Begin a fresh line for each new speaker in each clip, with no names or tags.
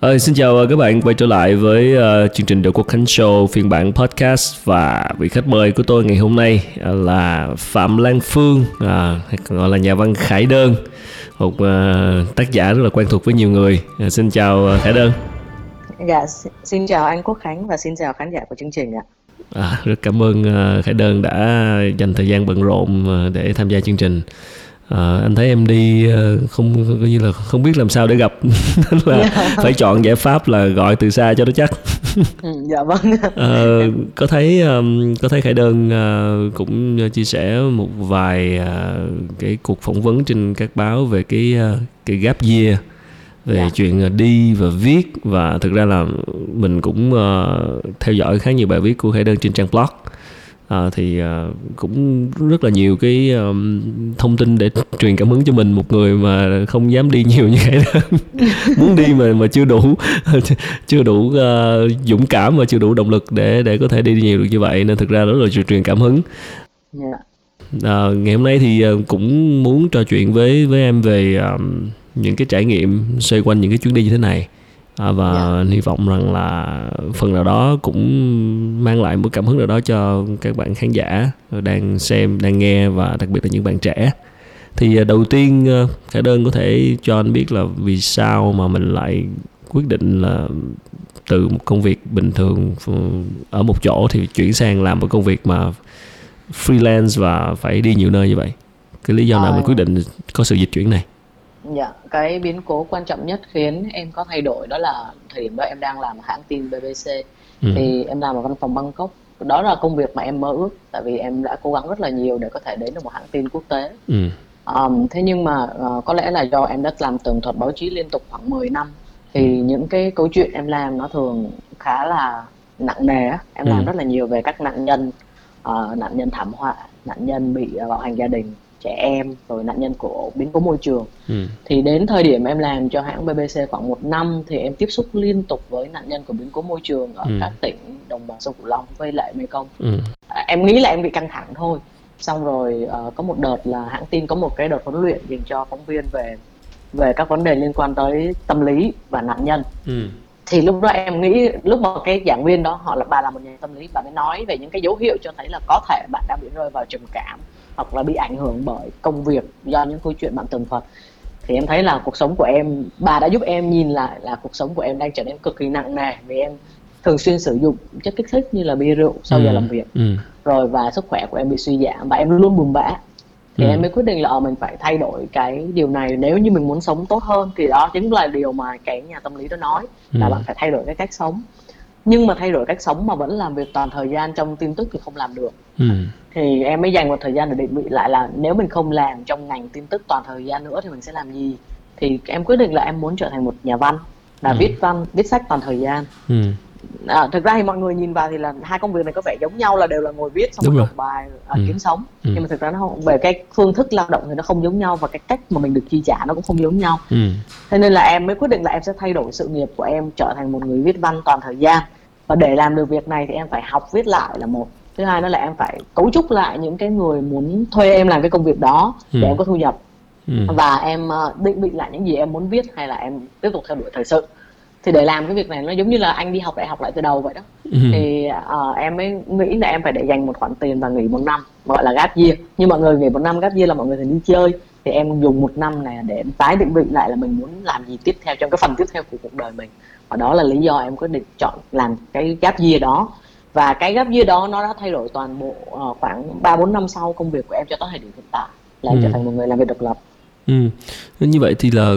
À, xin chào các bạn quay trở lại với uh, chương trình The Quốc Khánh Show phiên bản podcast. Và vị khách mời của tôi ngày hôm nay là Phạm Lan Phương à, gọi là nhà văn Khải Đơn. Một uh, tác giả rất là quen thuộc với nhiều người. À, xin chào uh, Khải Đơn.
Dạ, xin chào anh Quốc Khánh và xin chào khán giả của chương trình ạ.
À, rất cảm ơn uh, Khải Đơn đã dành thời gian bận rộn để tham gia chương trình à, anh thấy em đi ờ, không coi như là không biết làm sao để gặp nên là yeah. Dạ. phải chọn giải pháp là gọi từ xa cho nó chắc
ừ, dạ vâng
à, có thấy có thấy khải đơn cũng chia sẻ một vài cái cuộc phỏng vấn trên các báo về cái cái gap year về yeah. Dạ. chuyện đi và viết và thực ra là mình cũng uh, theo dõi khá nhiều bài viết của khải đơn trên trang blog à, thì à, cũng rất là nhiều cái um, thông tin để truyền cảm hứng cho mình một người mà không dám đi nhiều như vậy đó. Muốn đi mà mà chưa đủ chưa đủ uh, dũng cảm và chưa đủ động lực để để có thể đi nhiều được như vậy nên thực ra rất là truyền cảm hứng. Yeah. À, ngày hôm nay thì cũng muốn trò chuyện với với em về um, những cái trải nghiệm xoay quanh những cái chuyến đi như thế này à, và yeah. Dạ. hy vọng rằng là phần nào đó cũng mang lại một cảm hứng nào đó cho các bạn khán giả đang xem đang nghe và đặc biệt là những bạn trẻ thì à, đầu tiên à, khả đơn có thể cho anh biết là vì sao mà mình lại quyết định là từ một công việc bình thường ở một chỗ thì chuyển sang làm một công việc mà freelance và phải đi nhiều nơi như vậy cái lý do nào mình quyết định có sự dịch chuyển này
Dạ, cái biến cố quan trọng nhất khiến em có thay đổi đó là thời điểm đó em đang làm hãng tin BBC ừ. thì em làm ở văn phòng Bangkok đó là công việc mà em mơ ước tại vì em đã cố gắng rất là nhiều để có thể đến được một hãng tin quốc tế ừ. um, thế nhưng mà uh, có lẽ là do em đã làm tường thuật báo chí liên tục khoảng 10 năm thì ừ. những cái câu chuyện em làm nó thường khá là nặng nề em ừ. làm rất là nhiều về các nạn nhân uh, nạn nhân thảm họa nạn nhân bị uh, bạo hành gia đình trẻ em rồi nạn nhân của biến cố môi trường ừ. thì đến thời điểm em làm cho hãng BBC khoảng một năm thì em tiếp xúc liên tục với nạn nhân của biến cố môi trường ở ừ. các tỉnh đồng bằng sông cửu long với lại mekong ừ. à, em nghĩ là em bị căng thẳng thôi xong rồi uh, có một đợt là hãng tin có một cái đợt huấn luyện dành cho phóng viên về về các vấn đề liên quan tới tâm lý và nạn nhân ừ. thì lúc đó em nghĩ lúc mà cái giảng viên đó họ là bà là một nhà tâm lý bà mới nói về những cái dấu hiệu cho thấy là có thể bạn đang bị rơi vào trầm cảm hoặc là bị ảnh hưởng bởi công việc do những câu chuyện bạn tường thuật thì em thấy là cuộc sống của em bà đã giúp em nhìn lại là cuộc sống của em đang trở nên cực kỳ nặng nề vì em thường xuyên sử dụng chất kích thích như là bia rượu sau ừ. giờ làm việc ừ. rồi và sức khỏe của em bị suy giảm và em luôn buồn bã thì ừ. em mới quyết định là ờ, mình phải thay đổi cái điều này nếu như mình muốn sống tốt hơn thì đó chính là điều mà cái nhà tâm lý đó nói là ừ. bạn phải thay đổi cái cách sống nhưng mà thay đổi cách sống mà vẫn làm việc toàn thời gian trong tin tức thì không làm được ừ. thì em mới dành một thời gian để định vị lại là nếu mình không làm trong ngành tin tức toàn thời gian nữa thì mình sẽ làm gì thì em quyết định là em muốn trở thành một nhà văn là ừ. viết văn viết sách toàn thời gian ừ à, thực ra thì mọi người nhìn vào thì là hai công việc này có vẻ giống nhau là đều là ngồi viết xong rồi đọc bài à, ừ. kiếm sống ừ. nhưng mà thực ra nó không về cái phương thức lao động thì nó không giống nhau và cái cách mà mình được chi trả nó cũng không giống nhau ừ. thế nên là em mới quyết định là em sẽ thay đổi sự nghiệp của em trở thành một người viết văn toàn thời gian và để làm được việc này thì em phải học viết lại là một thứ hai nữa là em phải cấu trúc lại những cái người muốn thuê em làm cái công việc đó để ừ. em có thu nhập. Ừ. và em ờ, định vị lại những gì em muốn viết hay là em tiếp tục theo đuổi thời sự. Thì để làm cái việc này nó giống như là anh đi học đại học lại từ đầu vậy đó. Ừ. thì uh, em mới nghĩ là em phải để dành một khoản tiền và nghỉ một năm gọi là gap year. Nhưng mọi người nghỉ một năm gap year là mọi người thường đi chơi. Thì em dùng một năm này để tái định vị lại là mình muốn làm gì tiếp theo trong cái phần tiếp theo của cuộc đời mình. Và đó là lý do em quyết định chọn làm cái gap year đó và cái gap year đó nó đã thay đổi toàn bộ uh, khoảng ba bốn năm sau công việc của em cho tới thời điểm hiện tại là em ừ. trở thành một người làm việc độc lập
Ừ. Như vậy thì là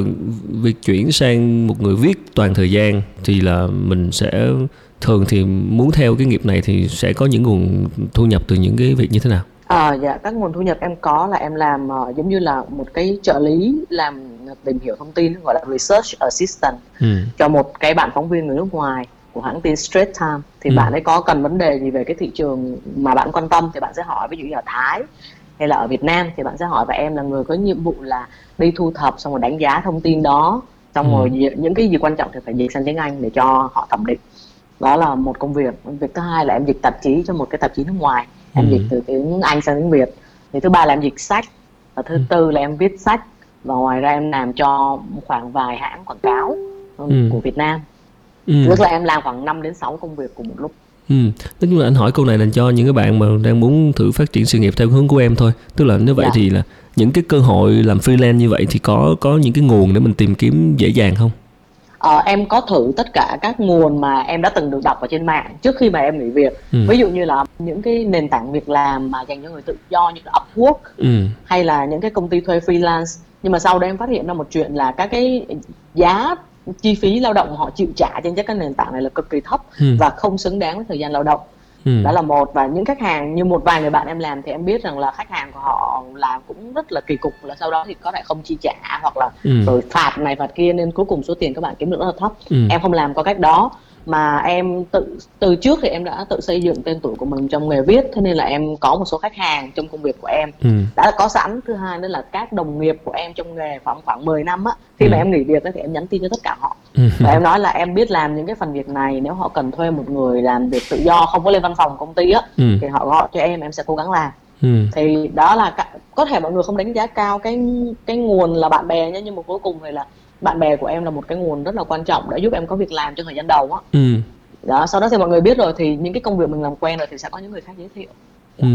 việc chuyển sang một người viết toàn thời gian thì là mình sẽ thường thì muốn theo cái nghiệp này thì sẽ có những nguồn thu nhập từ những cái việc như thế nào?
À, dạ các nguồn thu nhập em có là em làm uh, giống như là một cái trợ lý làm tìm hiểu thông tin gọi là research assistant ừ. cho một cái bạn phóng viên người nước ngoài của hãng tin Straits Times thì ừ. bạn ấy có cần vấn đề gì về cái thị trường mà bạn quan tâm thì bạn sẽ hỏi ví dụ như ở Thái hay là ở Việt Nam thì bạn sẽ hỏi và em là người có nhiệm vụ là đi thu thập xong rồi đánh giá thông tin đó xong ừ. rồi những cái gì quan trọng thì phải dịch sang tiếng Anh để cho họ thẩm định đó là một công việc việc thứ hai là em dịch tạp chí cho một cái tạp chí nước ngoài em ừ. dịch từ tiếng Anh sang tiếng Việt thì thứ ba là em dịch sách và thứ ừ. tư là em viết sách và ngoài ra em làm cho khoảng vài hãng quảng cáo ừ. của Việt Nam ừ. tức là em làm khoảng 5 đến 6 công việc cùng một lúc
Ừ, tức là anh hỏi câu này là cho những cái bạn mà đang muốn thử phát triển sự nghiệp theo hướng của em thôi. Tức là nếu vậy dạ. thì là những cái cơ hội làm freelance như vậy thì có có những cái nguồn để mình tìm kiếm dễ dàng không?
Ờ, em có thử tất cả các nguồn mà em đã từng được đọc ở trên mạng trước khi mà em nghỉ việc. Ừ. Ví dụ như là những cái nền tảng việc làm mà dành cho người tự do như là Upwork ừ. hay là những cái công ty thuê freelance. Nhưng mà sau đó em phát hiện ra một chuyện là các cái giá chi phí lao động họ chịu trả trên các nền tảng này là cực kỳ thấp ừ. và không xứng đáng với thời gian lao động ừ. đó là một và những khách hàng như một vài người bạn em làm thì em biết rằng là khách hàng của họ làm cũng rất là kỳ cục là sau đó thì có thể không chi trả hoặc là ừ. rồi phạt này phạt kia nên cuối cùng số tiền các bạn kiếm được rất là thấp ừ. em không làm có cách đó mà em tự từ trước thì em đã tự xây dựng tên tuổi của mình trong nghề viết thế nên là em có một số khách hàng trong công việc của em ừ. đã có sẵn thứ hai nữa là các đồng nghiệp của em trong nghề khoảng khoảng 10 năm á khi ừ. mà em nghỉ việc thì em nhắn tin cho tất cả họ ừ. và em nói là em biết làm những cái phần việc này nếu họ cần thuê một người làm việc tự do không có lên văn phòng công ty á ừ. thì họ gọi cho em em sẽ cố gắng làm Ừ. thì đó là có thể mọi người không đánh giá cao cái cái nguồn là bạn bè nhé nhưng mà cuối cùng thì là bạn bè của em là một cái nguồn rất là quan trọng để giúp em có việc làm trong thời gian đầu á ừ. đó sau đó thì mọi người biết rồi thì những cái công việc mình làm quen rồi thì sẽ có những người khác giới thiệu
ừ.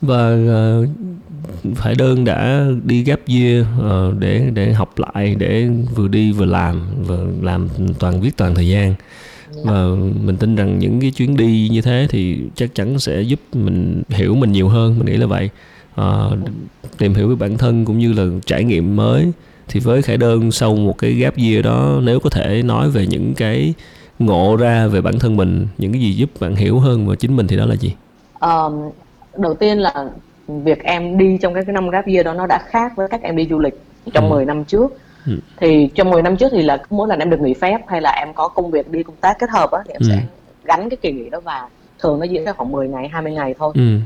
và uh, Hải đơn đã đi gap year uh, để để học lại để vừa đi vừa làm vừa làm toàn viết toàn thời gian. Dạ. và mình tin rằng những cái chuyến đi như thế thì chắc chắn sẽ giúp mình hiểu mình nhiều hơn mình nghĩ là vậy uh, tìm hiểu về bản thân cũng như là trải nghiệm mới thì với khải đơn sau một cái gap year đó nếu có thể nói về những cái ngộ ra về bản thân mình những cái gì giúp bạn hiểu hơn về chính mình thì đó là gì
um, đầu tiên là việc em đi trong cái, cái năm gap year đó nó đã khác với cách em đi du lịch trong ừ. 10 năm trước ừ. thì trong 10 năm trước thì là mỗi lần em được nghỉ phép hay là em có công việc đi công tác kết hợp á thì em ừ. sẽ gắn cái kỳ nghỉ đó vào thường nó diễn ra khoảng 10 ngày 20 ngày thôi ừ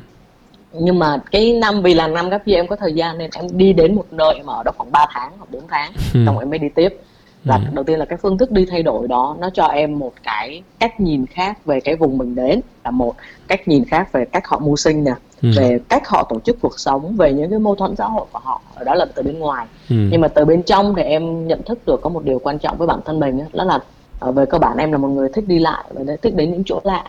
nhưng mà cái năm vì là năm gấp gì em có thời gian nên em đi đến một nơi em ở đó khoảng 3 tháng hoặc 4 tháng ừ. xong em mới đi tiếp là ừ. đầu tiên là cái phương thức đi thay đổi đó nó cho em một cái cách nhìn khác về cái vùng mình đến là một cách nhìn khác về cách họ mưu sinh nè ừ. về cách họ tổ chức cuộc sống về những cái mâu thuẫn xã hội của họ ở đó là từ bên ngoài ừ. nhưng mà từ bên trong thì em nhận thức được có một điều quan trọng với bản thân mình đó là ờ, về cơ bản em là một người thích đi lại và thích đến những chỗ lạ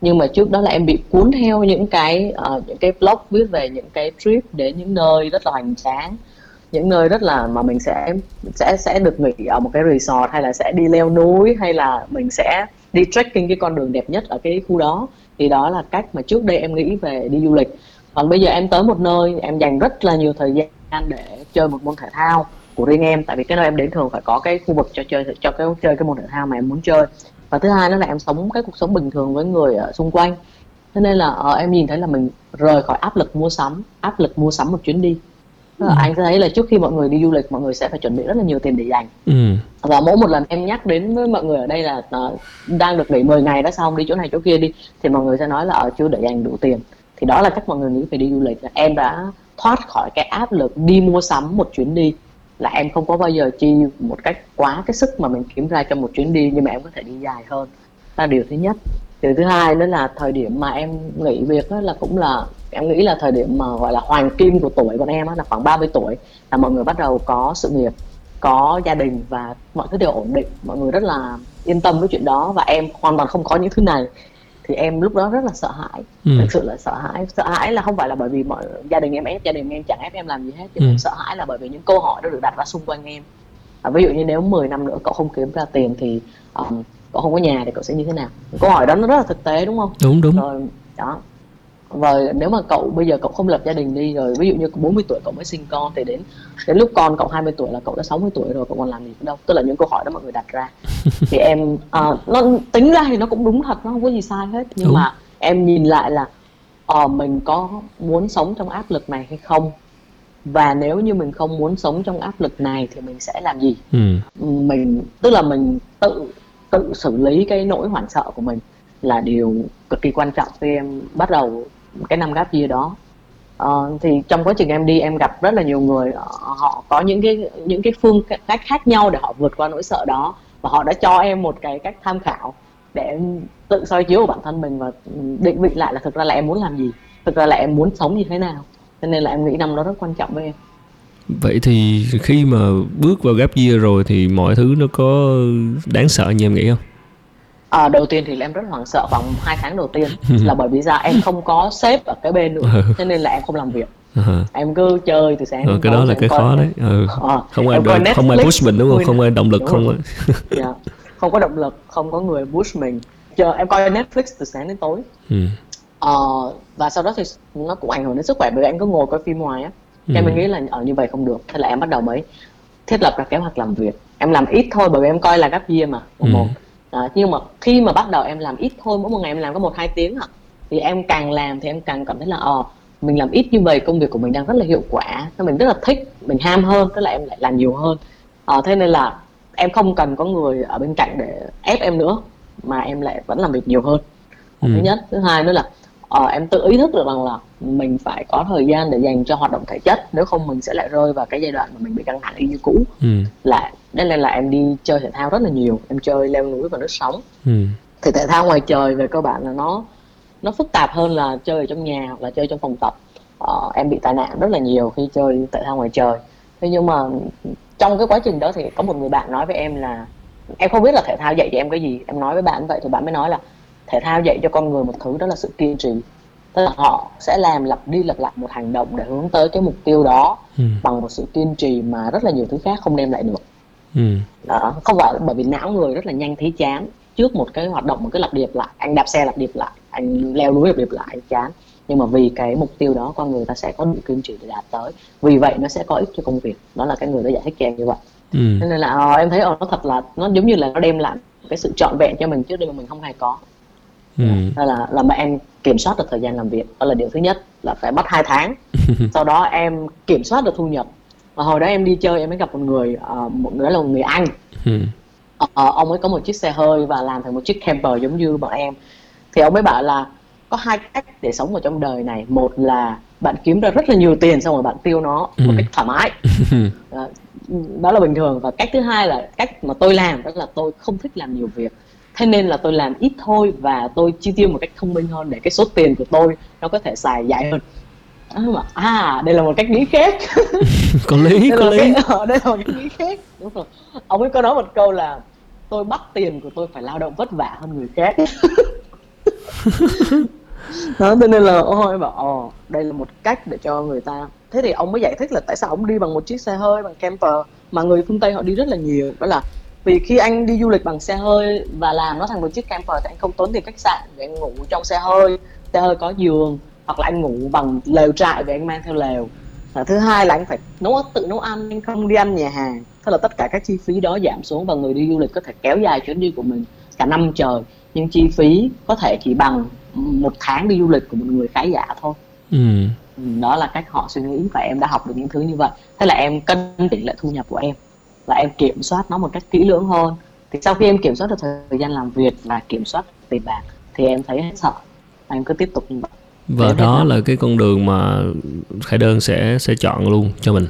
nhưng mà trước đó là em bị cuốn theo những cái uh, những cái blog viết về những cái trip đến những nơi rất là hoành tráng những nơi rất là mà mình sẽ sẽ sẽ được nghỉ ở một cái resort hay là sẽ đi leo núi hay là mình sẽ đi trekking cái con đường đẹp nhất ở cái khu đó. Thì đó là cách mà trước đây em nghĩ về đi du lịch. Còn bây giờ em tới một nơi em dành rất là nhiều thời gian để chơi một môn thể thao của riêng em. Tại vì cái nơi em đến thường phải có cái khu vực cho chơi cho cái chơi cái môn thể thao mà em muốn chơi và thứ hai đó là em sống cái cuộc sống bình thường với người ở xung quanh. Cho nên là uh, em nhìn thấy là mình rời khỏi áp lực mua sắm áp lực mua sắm một chuyến đi. Ừ. anh thấy là trước khi mọi người đi du lịch mọi người sẽ phải chuẩn bị rất là nhiều tiền để dành. Ừ. và mỗi một lần em nhắc đến với mọi người ở đây là uh, đang được nghỉ 10 ngày đã xong đi chỗ này chỗ kia đi thì mọi người sẽ nói là ở ờ, chưa để dành đủ tiền. Thì đó là cách mọi người nghĩ về đi du lịch là em đã thoát khỏi cái áp lực đi mua sắm một chuyến đi là em không có bao giờ chi một cách quá cái sức mà mình kiếm ra cho một chuyến đi nhưng mà em có thể đi dài hơn. Là điều thứ nhất. Điều thứ hai nữa là thời điểm mà em nghỉ việc đó là cũng là em nghĩ là thời điểm mà gọi là hoàng kim của tuổi bọn em đó, là khoảng 30 tuổi là mọi người bắt đầu có sự nghiệp có gia đình và mọi thứ đều ổn định. Mọi người rất là yên tâm với chuyện đó và em hoàn toàn không có những thứ này thì em lúc đó rất là sợ hãi ừ. thực sự là sợ hãi. Sợ hãi là không phải là bởi vì mọi gia đình em ép gia đình em chẳng ép em làm gì hết nhưng ừ. sợ hãi là bởi vì những câu hỏi đó được đặt ra xung quanh em. À, ví dụ như nếu 10 năm nữa cậu không kiếm ra tiền thì um, cậu không có nhà thì cậu sẽ như thế nào? Câu hỏi đó nó rất là thực tế đúng không?
Đúng đúng.
Rồi đó và nếu mà cậu bây giờ cậu không lập gia đình đi rồi ví dụ như 40 tuổi cậu mới sinh con thì đến đến lúc con cậu 20 tuổi là cậu đã 60 tuổi rồi cậu còn làm gì nữa đâu. Tức là những câu hỏi đó mọi người đặt ra. Thì em uh, nó tính ra thì nó cũng đúng thật nó không có gì sai hết. Nhưng đúng. mà em nhìn lại là uh, mình có muốn sống trong áp lực này hay không? Và nếu như mình không muốn sống trong áp lực này thì mình sẽ làm gì? Ừ. mình tức là mình tự tự xử lý cái nỗi hoảng sợ của mình là điều cực kỳ quan trọng. Khi em bắt đầu cái năm gap year đó. Uh, thì trong quá trình em đi em gặp rất là nhiều người uh, họ có những cái những cái phương cách khác nhau để họ vượt qua nỗi sợ đó và họ đã cho em một cái cách tham khảo để em tự soi chiếu của bản thân mình và định vị lại là thực ra là em muốn làm gì thực ra là em muốn sống như thế nào. Cho nên là em nghĩ năm đó rất quan trọng với em.
Vậy thì khi mà bước vào gap year rồi thì mọi thứ nó có đáng sợ như em nghĩ không?
À, đầu tiên thì em rất hoảng sợ khoảng hai tháng đầu tiên là bởi vì ra em không có sếp ở cái bên nữa
Ừ.
cho nên là em không làm việc
Ờ.
em cứ chơi từ sáng
Ờ,
đến
cái đó là cái khó đấy ừ.
Ờ,
không ai
coi
được, không ai
Netflix,
push mình đúng không không ai động lực không
rồi.
á.
Dạ. không có động lực không có người push mình chờ em coi Netflix từ sáng đến tối
ừ.
Ờ, và sau đó thì nó cũng ảnh hưởng đến sức khỏe bởi vì em cứ ngồi coi phim ngoài á
Ừ.
em mới nghĩ là ở như vậy không được thế là em bắt đầu mới thiết lập ra kế hoạch làm việc em làm ít thôi bởi vì em coi là gap year mà một
Ừ.
một Đó, nhưng mà khi mà bắt đầu em làm ít thôi mỗi một ngày em làm có một hai tiếng à thì em càng làm thì em càng cảm thấy là ờ mình làm ít như vậy công việc của mình đang rất là hiệu quả nên mình rất là thích mình ham hơn tức là em lại làm nhiều hơn. Ờ, thế nên là em không cần có người ở bên cạnh để ép em nữa mà em lại vẫn làm việc nhiều hơn.
Ừ.
thứ nhất. Thứ hai nữa là ờ, em tự ý thức được rằng là mình phải có thời gian để dành cho hoạt động thể chất nếu không mình sẽ lại rơi vào cái giai đoạn mà mình bị căng thẳng y như cũ.
Ừ.
là nên là, là em đi chơi thể thao rất là nhiều. Em chơi leo núi và nước sóng.
Ừ.
thì thể thao ngoài trời về cơ bản là nó nó phức tạp hơn là chơi ở trong nhà hoặc là chơi trong phòng tập. Ờ, em bị tai nạn rất là nhiều khi chơi thể thao ngoài trời. Thế nhưng mà trong cái quá trình đó thì có một người bạn nói với em là em không biết là thể thao dạy cho em cái gì. Em nói với bạn vậy thì bạn mới nói là thể thao dạy cho con người một thứ đó là sự kiên trì. Tức là họ sẽ làm lặp đi lặp lại một hành động để hướng tới cái mục tiêu đó
Ừ.
bằng một sự kiên trì mà rất là nhiều thứ khác không đem lại được
Ừ.
đó không phải bởi vì não người rất là nhanh thấy chán. Trước một cái hoạt động một cái lặp điệp lại anh đạp xe lặp điệp lại anh leo núi lặp điệp lại anh chán. Nhưng mà vì cái mục tiêu đó con người ta sẽ có đủ kiên trì để đạt tới. Vì vậy nó sẽ có ích cho công việc. Đó là cái người đã giải thích cho em như vậy.
Ừ.
nên là ờ, em thấy ờ, nó thật là nó giống như là nó đem lại cái sự trọn vẹn cho mình trước đây mà mình không hề có.
Ừ.
đó là là mà em kiểm soát được thời gian làm việc đó là điều thứ nhất là phải mất 2 tháng. Sau đó em kiểm soát được thu nhập và hồi đó em đi chơi em mới gặp một người ờ, một người đó là một người anh.
Ừ.
Ờ, ông ấy có một chiếc xe hơi và làm thành một chiếc camper giống như bọn em. Thì ông ấy bảo là có hai cách để sống ở trong đời này. Một là bạn kiếm ra rất là nhiều tiền xong rồi bạn tiêu nó một
Ừ.
cách thoải mái. Đó, đó là bình thường. Và cách thứ hai là cách mà tôi làm đó là tôi không thích làm nhiều việc. Thế nên là tôi làm ít thôi và tôi chi tiêu một cách thông minh hơn để cái số tiền của tôi nó có thể xài dài hơn. mà à đây là một cách nghĩ khác.
Có lý
đây
có lý.
cái, ờ, đây là một cái nghĩ khác. Đúng rồi. Ông ấy có nói một câu là tôi bắt tiền của tôi phải lao động vất vả hơn người khác. Đó cho nên là ôi bảo ồ đây là một cách để cho người ta thế thì ông mới giải thích là tại sao ông đi bằng một chiếc xe hơi bằng camper mà người phương tây họ đi rất là nhiều. Đó là vì khi anh đi du lịch bằng xe hơi và làm nó thành một chiếc camper thì anh không tốn tiền khách sạn để anh ngủ trong xe hơi. Xe hơi có giường hoặc là anh ngủ bằng lều trại để anh mang theo lều. Và thứ hai là anh phải nấu tự nấu ăn anh không đi ăn nhà hàng. Thế là tất cả các chi phí đó giảm xuống và người đi du lịch có thể kéo dài chuyến đi của mình cả năm trời. Nhưng chi phí có thể chỉ bằng một tháng đi du lịch của một người khá giả thôi.
Ừ.
Ừ, đó là cách họ suy nghĩ và em đã học được những thứ như vậy. Thế là em cân tỷ lệ thu nhập của em. Và em kiểm soát nó một cách kỹ lưỡng hơn. Thì sau khi em kiểm soát được thời gian làm việc và kiểm soát tiền bạc thì em thấy hết sợ. Em cứ tiếp tục như vậy
và
Để
đó là cái con đường mà khải đơn sẽ sẽ chọn luôn cho mình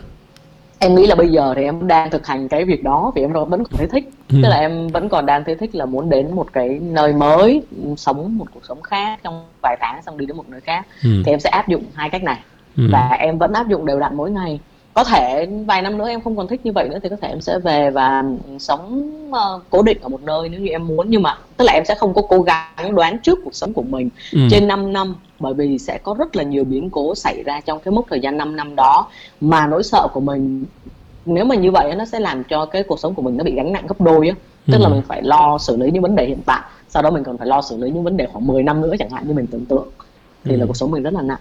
em nghĩ là bây giờ thì em đang thực hành cái việc đó vì em vẫn còn thấy thích
Ừ.
tức là em vẫn còn đang thấy thích là muốn đến một cái nơi mới sống một cuộc sống khác trong vài tháng xong đi đến một nơi khác
ừ.
thì em sẽ áp dụng hai cách này
Ừ.
và em vẫn áp dụng đều đặn mỗi ngày có thể vài năm nữa em không còn thích như vậy nữa thì có thể em sẽ về và sống ờ, cố định ở một nơi nếu như em muốn nhưng mà tức là em sẽ không có cố gắng đoán trước cuộc sống của mình
Ừ.
trên 5 năm bởi vì sẽ có rất là nhiều biến cố xảy ra trong cái mốc thời gian 5 năm đó mà nỗi sợ của mình nếu mà như vậy nó sẽ làm cho cái cuộc sống của mình nó bị gánh nặng gấp đôi á tức là
Ừ.
mình phải lo xử lý những vấn đề hiện tại sau đó mình còn phải lo xử lý những vấn đề khoảng 10 năm nữa chẳng hạn như mình tưởng tượng thì là
Ừ.
cuộc sống mình rất là nặng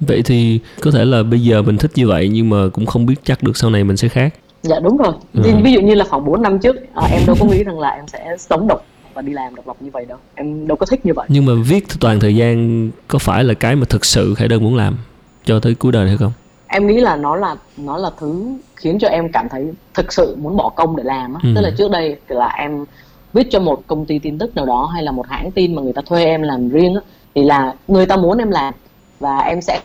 vậy thì có thể là bây giờ mình thích như vậy nhưng mà cũng không biết chắc được sau này mình sẽ khác
Dạ đúng rồi. Thì Ví dụ như là khoảng 4 năm trước à, em đâu có nghĩ rằng là em sẽ sống độc và đi làm độc lập như vậy đâu. Em đâu có thích như vậy.
nhưng mà viết toàn thời gian có phải là cái mà thực sự khải đơn muốn làm cho tới cuối đời hay không
Em nghĩ là nó là nó là thứ khiến cho em cảm thấy thực sự muốn bỏ công để làm á.
Ừ.
Tức là trước đây là em viết cho một công ty tin tức nào đó hay là một hãng tin mà người ta thuê em làm riêng á thì là người ta muốn em làm và em sẽ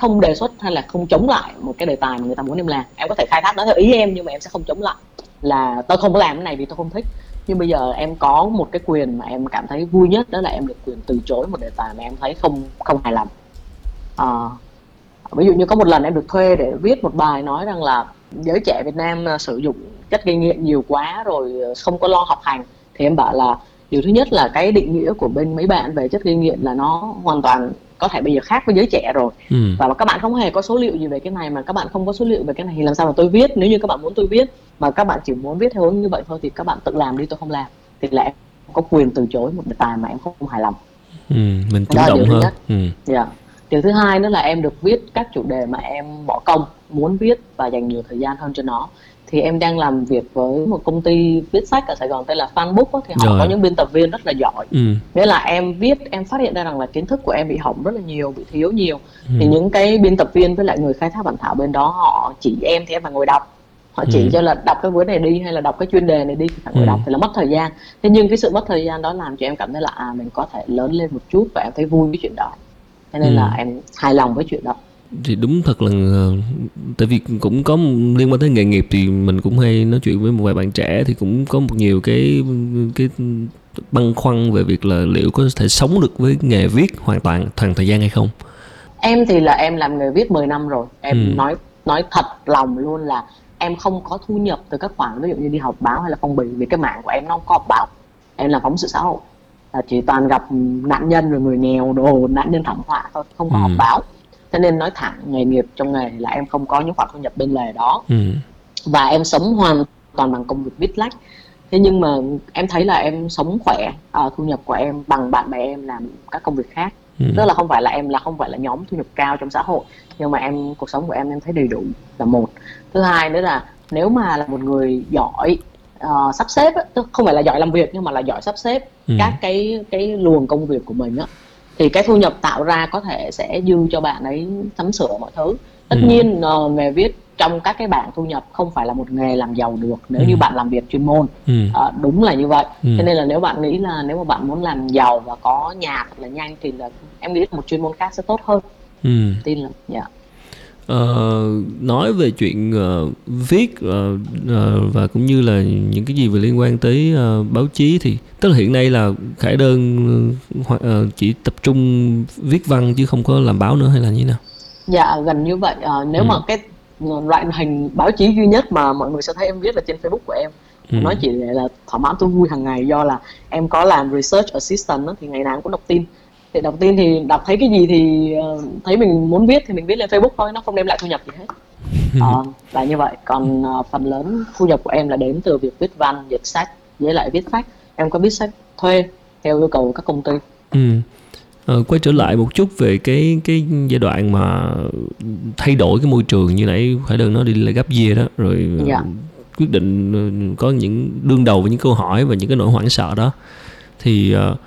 không đề xuất hay là không chống lại một cái đề tài mà người ta muốn em làm. Em có thể khai thác nó theo ý em nhưng mà em sẽ không chống lại. Là tôi không có làm cái này vì tôi không thích. Nhưng bây giờ em có một cái quyền mà em cảm thấy vui nhất đó là em được quyền từ chối một đề tài mà em thấy không không hài lòng. À, ví dụ như có một lần em được thuê để viết một bài nói rằng là giới trẻ Việt Nam à, sử dụng chất gây nghiện nhiều quá rồi à, không có lo học hành. Thì em bảo là điều thứ nhất là cái định nghĩa của bên mấy bạn về chất gây nghiện là nó hoàn toàn có thể bây giờ khác với giới trẻ rồi ừ. và các bạn không hề có số liệu gì về cái này mà các bạn không có số liệu về cái này thì làm sao mà tôi viết nếu như các bạn muốn tôi viết mà các bạn chỉ muốn viết theo hướng như vậy thôi thì các bạn tự làm đi tôi không làm thì là em có quyền từ chối một đề tài mà em không hài lòng
ừ, mình chủ động hơn
ừ. yeah. Dạ. điều thứ hai nữa là em được viết các chủ đề mà em bỏ công muốn viết và dành nhiều thời gian hơn cho nó thì em đang làm việc với một công ty viết sách ở Sài Gòn tên là Fanbook đó, thì họ Rồi. có những biên tập viên rất là giỏi ừ. nghĩa là em viết em phát hiện ra rằng là kiến thức của em bị hỏng rất là nhiều bị thiếu nhiều ừ. thì những cái biên tập viên với lại người khai thác bản thảo bên đó họ chỉ em thì em phải ngồi đọc họ chỉ ừ. cho là đọc cái cuốn này đi hay là đọc cái chuyên đề này đi phải ngồi ừ. đọc thì là mất thời gian thế nhưng cái sự mất thời gian đó làm cho em cảm thấy là à mình có thể lớn lên một chút và em thấy vui với chuyện đó thế nên ừ. là em hài lòng với chuyện đó
thì đúng thật là ờ, tại vì cũng có liên quan tới nghề nghiệp thì mình cũng hay nói chuyện với một vài bạn trẻ thì cũng có một nhiều cái cái băn khoăn về việc là liệu có thể sống được với nghề viết hoàn toàn toàn thời gian hay không?
Em thì là em làm nghề viết 10 năm rồi. Em ừ. nói nói thật lòng luôn là em không có thu nhập từ các khoản ví dụ như đi học báo hay là phong bì vì cái mạng của em nó không có học báo. Em làm phóng sự xã hội. Là chỉ toàn gặp nạn nhân rồi người nghèo đồ nạn nhân thảm họa thôi không có ừ. học báo cho nên nói thẳng nghề nghiệp trong nghề là em không có những khoản thu nhập bên lề đó ừ. và em sống hoàn toàn bằng công việc viết lách thế nhưng mà em thấy là em sống khỏe à, thu nhập của em bằng bạn bè em làm các công việc khác ừ. tức là không phải là em là không phải là nhóm thu nhập cao trong xã hội nhưng mà em cuộc sống của em em thấy đầy đủ là một thứ hai nữa là nếu mà là một người giỏi uh, sắp xếp tức không phải là giỏi làm việc nhưng mà là giỏi sắp xếp ừ. các cái cái luồng công việc của mình á thì cái thu nhập tạo ra có thể sẽ dư cho bạn ấy sắm sửa mọi thứ tất ừ. nhiên uh, nghề viết trong các cái bảng thu nhập không phải là một nghề làm giàu được nếu ừ. như bạn làm việc chuyên môn ừ. uh, đúng là như vậy ừ. cho nên là nếu bạn nghĩ là nếu mà bạn muốn làm giàu và có nhà thật là nhanh thì là em nghĩ một chuyên môn khác sẽ tốt hơn ừ. tin là dạ yeah.
Uh, nói về chuyện uh, viết uh, uh, và cũng như là những cái gì về liên quan tới uh, báo chí thì tức là hiện nay là khải đơn uh, chỉ tập trung viết văn chứ không có làm báo nữa hay là như thế nào
dạ gần như vậy uh, nếu ừ. mà cái loại hình báo chí duy nhất mà mọi người sẽ thấy em viết là trên facebook của em ừ. nói chỉ là thỏa mãn tôi vui hàng ngày do là em có làm research assistant đó, thì ngày nào cũng đọc tin thì đọc tin thì đọc thấy cái gì thì uh, thấy mình muốn viết thì mình viết lên Facebook thôi nó không đem lại thu nhập gì hết. Uh, là như vậy. Còn uh, phần lớn thu nhập của em là đến từ việc viết văn dịch sách với lại viết sách em có viết sách thuê theo yêu cầu của các công ty? Ừ.
Ờ, quay trở lại một chút về cái cái giai đoạn mà thay đổi cái môi trường như nãy phải đơn nói đi là gấp year đó. Rồi dạ. quyết định có những đương đầu với những câu hỏi và những cái nỗi hoảng sợ đó. Thì uh,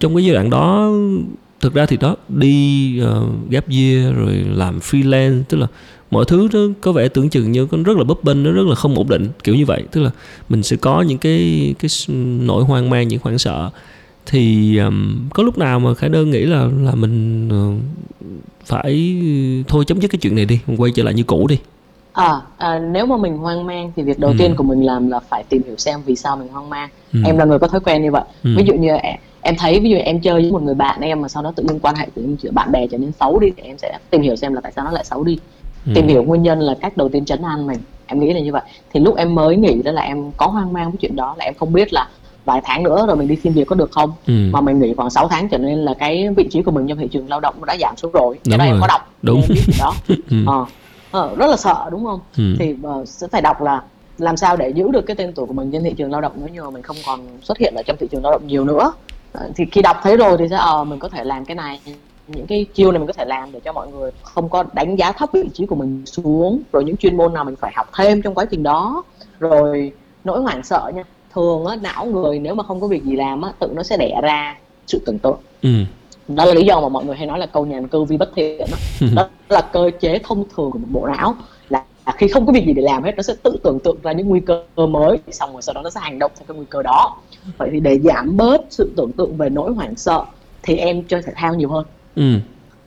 trong cái giai đoạn đó thực ra thì đó đi uh, gap year rồi làm freelance tức là mọi thứ nó có vẻ tưởng chừng như nó rất là bấp bênh nó rất là không ổn định kiểu như vậy tức là mình sẽ có những cái cái nỗi hoang mang những hoảng sợ thì um, có lúc nào mà khải đơn nghĩ là là mình uh, phải thôi chấm dứt cái chuyện này đi mình quay trở lại như cũ đi
à, à nếu mà mình hoang mang thì việc đầu ừ. tiên của mình làm là phải tìm hiểu xem vì sao mình hoang mang ừ. em là người có thói quen như vậy ừ. ví dụ như em thấy ví dụ em chơi với một người bạn em mà sau đó tự nhiên quan hệ tự nhiên giữa bạn bè trở nên xấu đi thì em sẽ tìm hiểu xem là tại sao nó lại xấu đi. Ừ. tìm hiểu nguyên nhân là cách đầu tiên chấn an mình. Em nghĩ là như vậy. Thì lúc em mới nghĩ đó là em có hoang mang với chuyện đó là em không biết là vài tháng nữa rồi mình đi xin việc có được không? Ừ. mà mình nghỉ khoảng 6 tháng cho nên là cái vị trí của mình trong thị trường lao động nó đã giảm xuống rồi. Cái đó em có đọc.
Đúng.
Em biết đó. Ừ. ờ, ờ, rất là sợ đúng không? Ừ. thì uh, sẽ phải đọc là làm sao để giữ được cái tên tuổi của mình trên thị trường lao động nếu như mà mình không còn xuất hiện ở trong thị trường lao động nhiều nữa thì khi đọc thấy rồi thì sẽ ờ mình có thể làm cái này. Những cái chiêu này mình có thể làm để cho mọi người không có đánh giá thấp vị trí của mình xuống. Rồi những chuyên môn nào mình phải học thêm trong quá trình đó. Rồi nỗi hoảng sợ nha thường á não người nếu mà không có việc gì làm á tự nó sẽ đẻ ra sự tưởng tượng. Ừ. đó là lý do mà mọi người hay nói là câu nhàn cư vi bất thiện đó. đó là cơ chế thông thường của một bộ não là khi không có việc gì để làm hết nó sẽ tự tưởng tượng ra những nguy cơ mới xong rồi sau đó nó sẽ hành động theo cái nguy cơ đó vậy thì để giảm bớt sự tưởng tượng về nỗi hoảng sợ thì em chơi thể thao nhiều hơn ừ.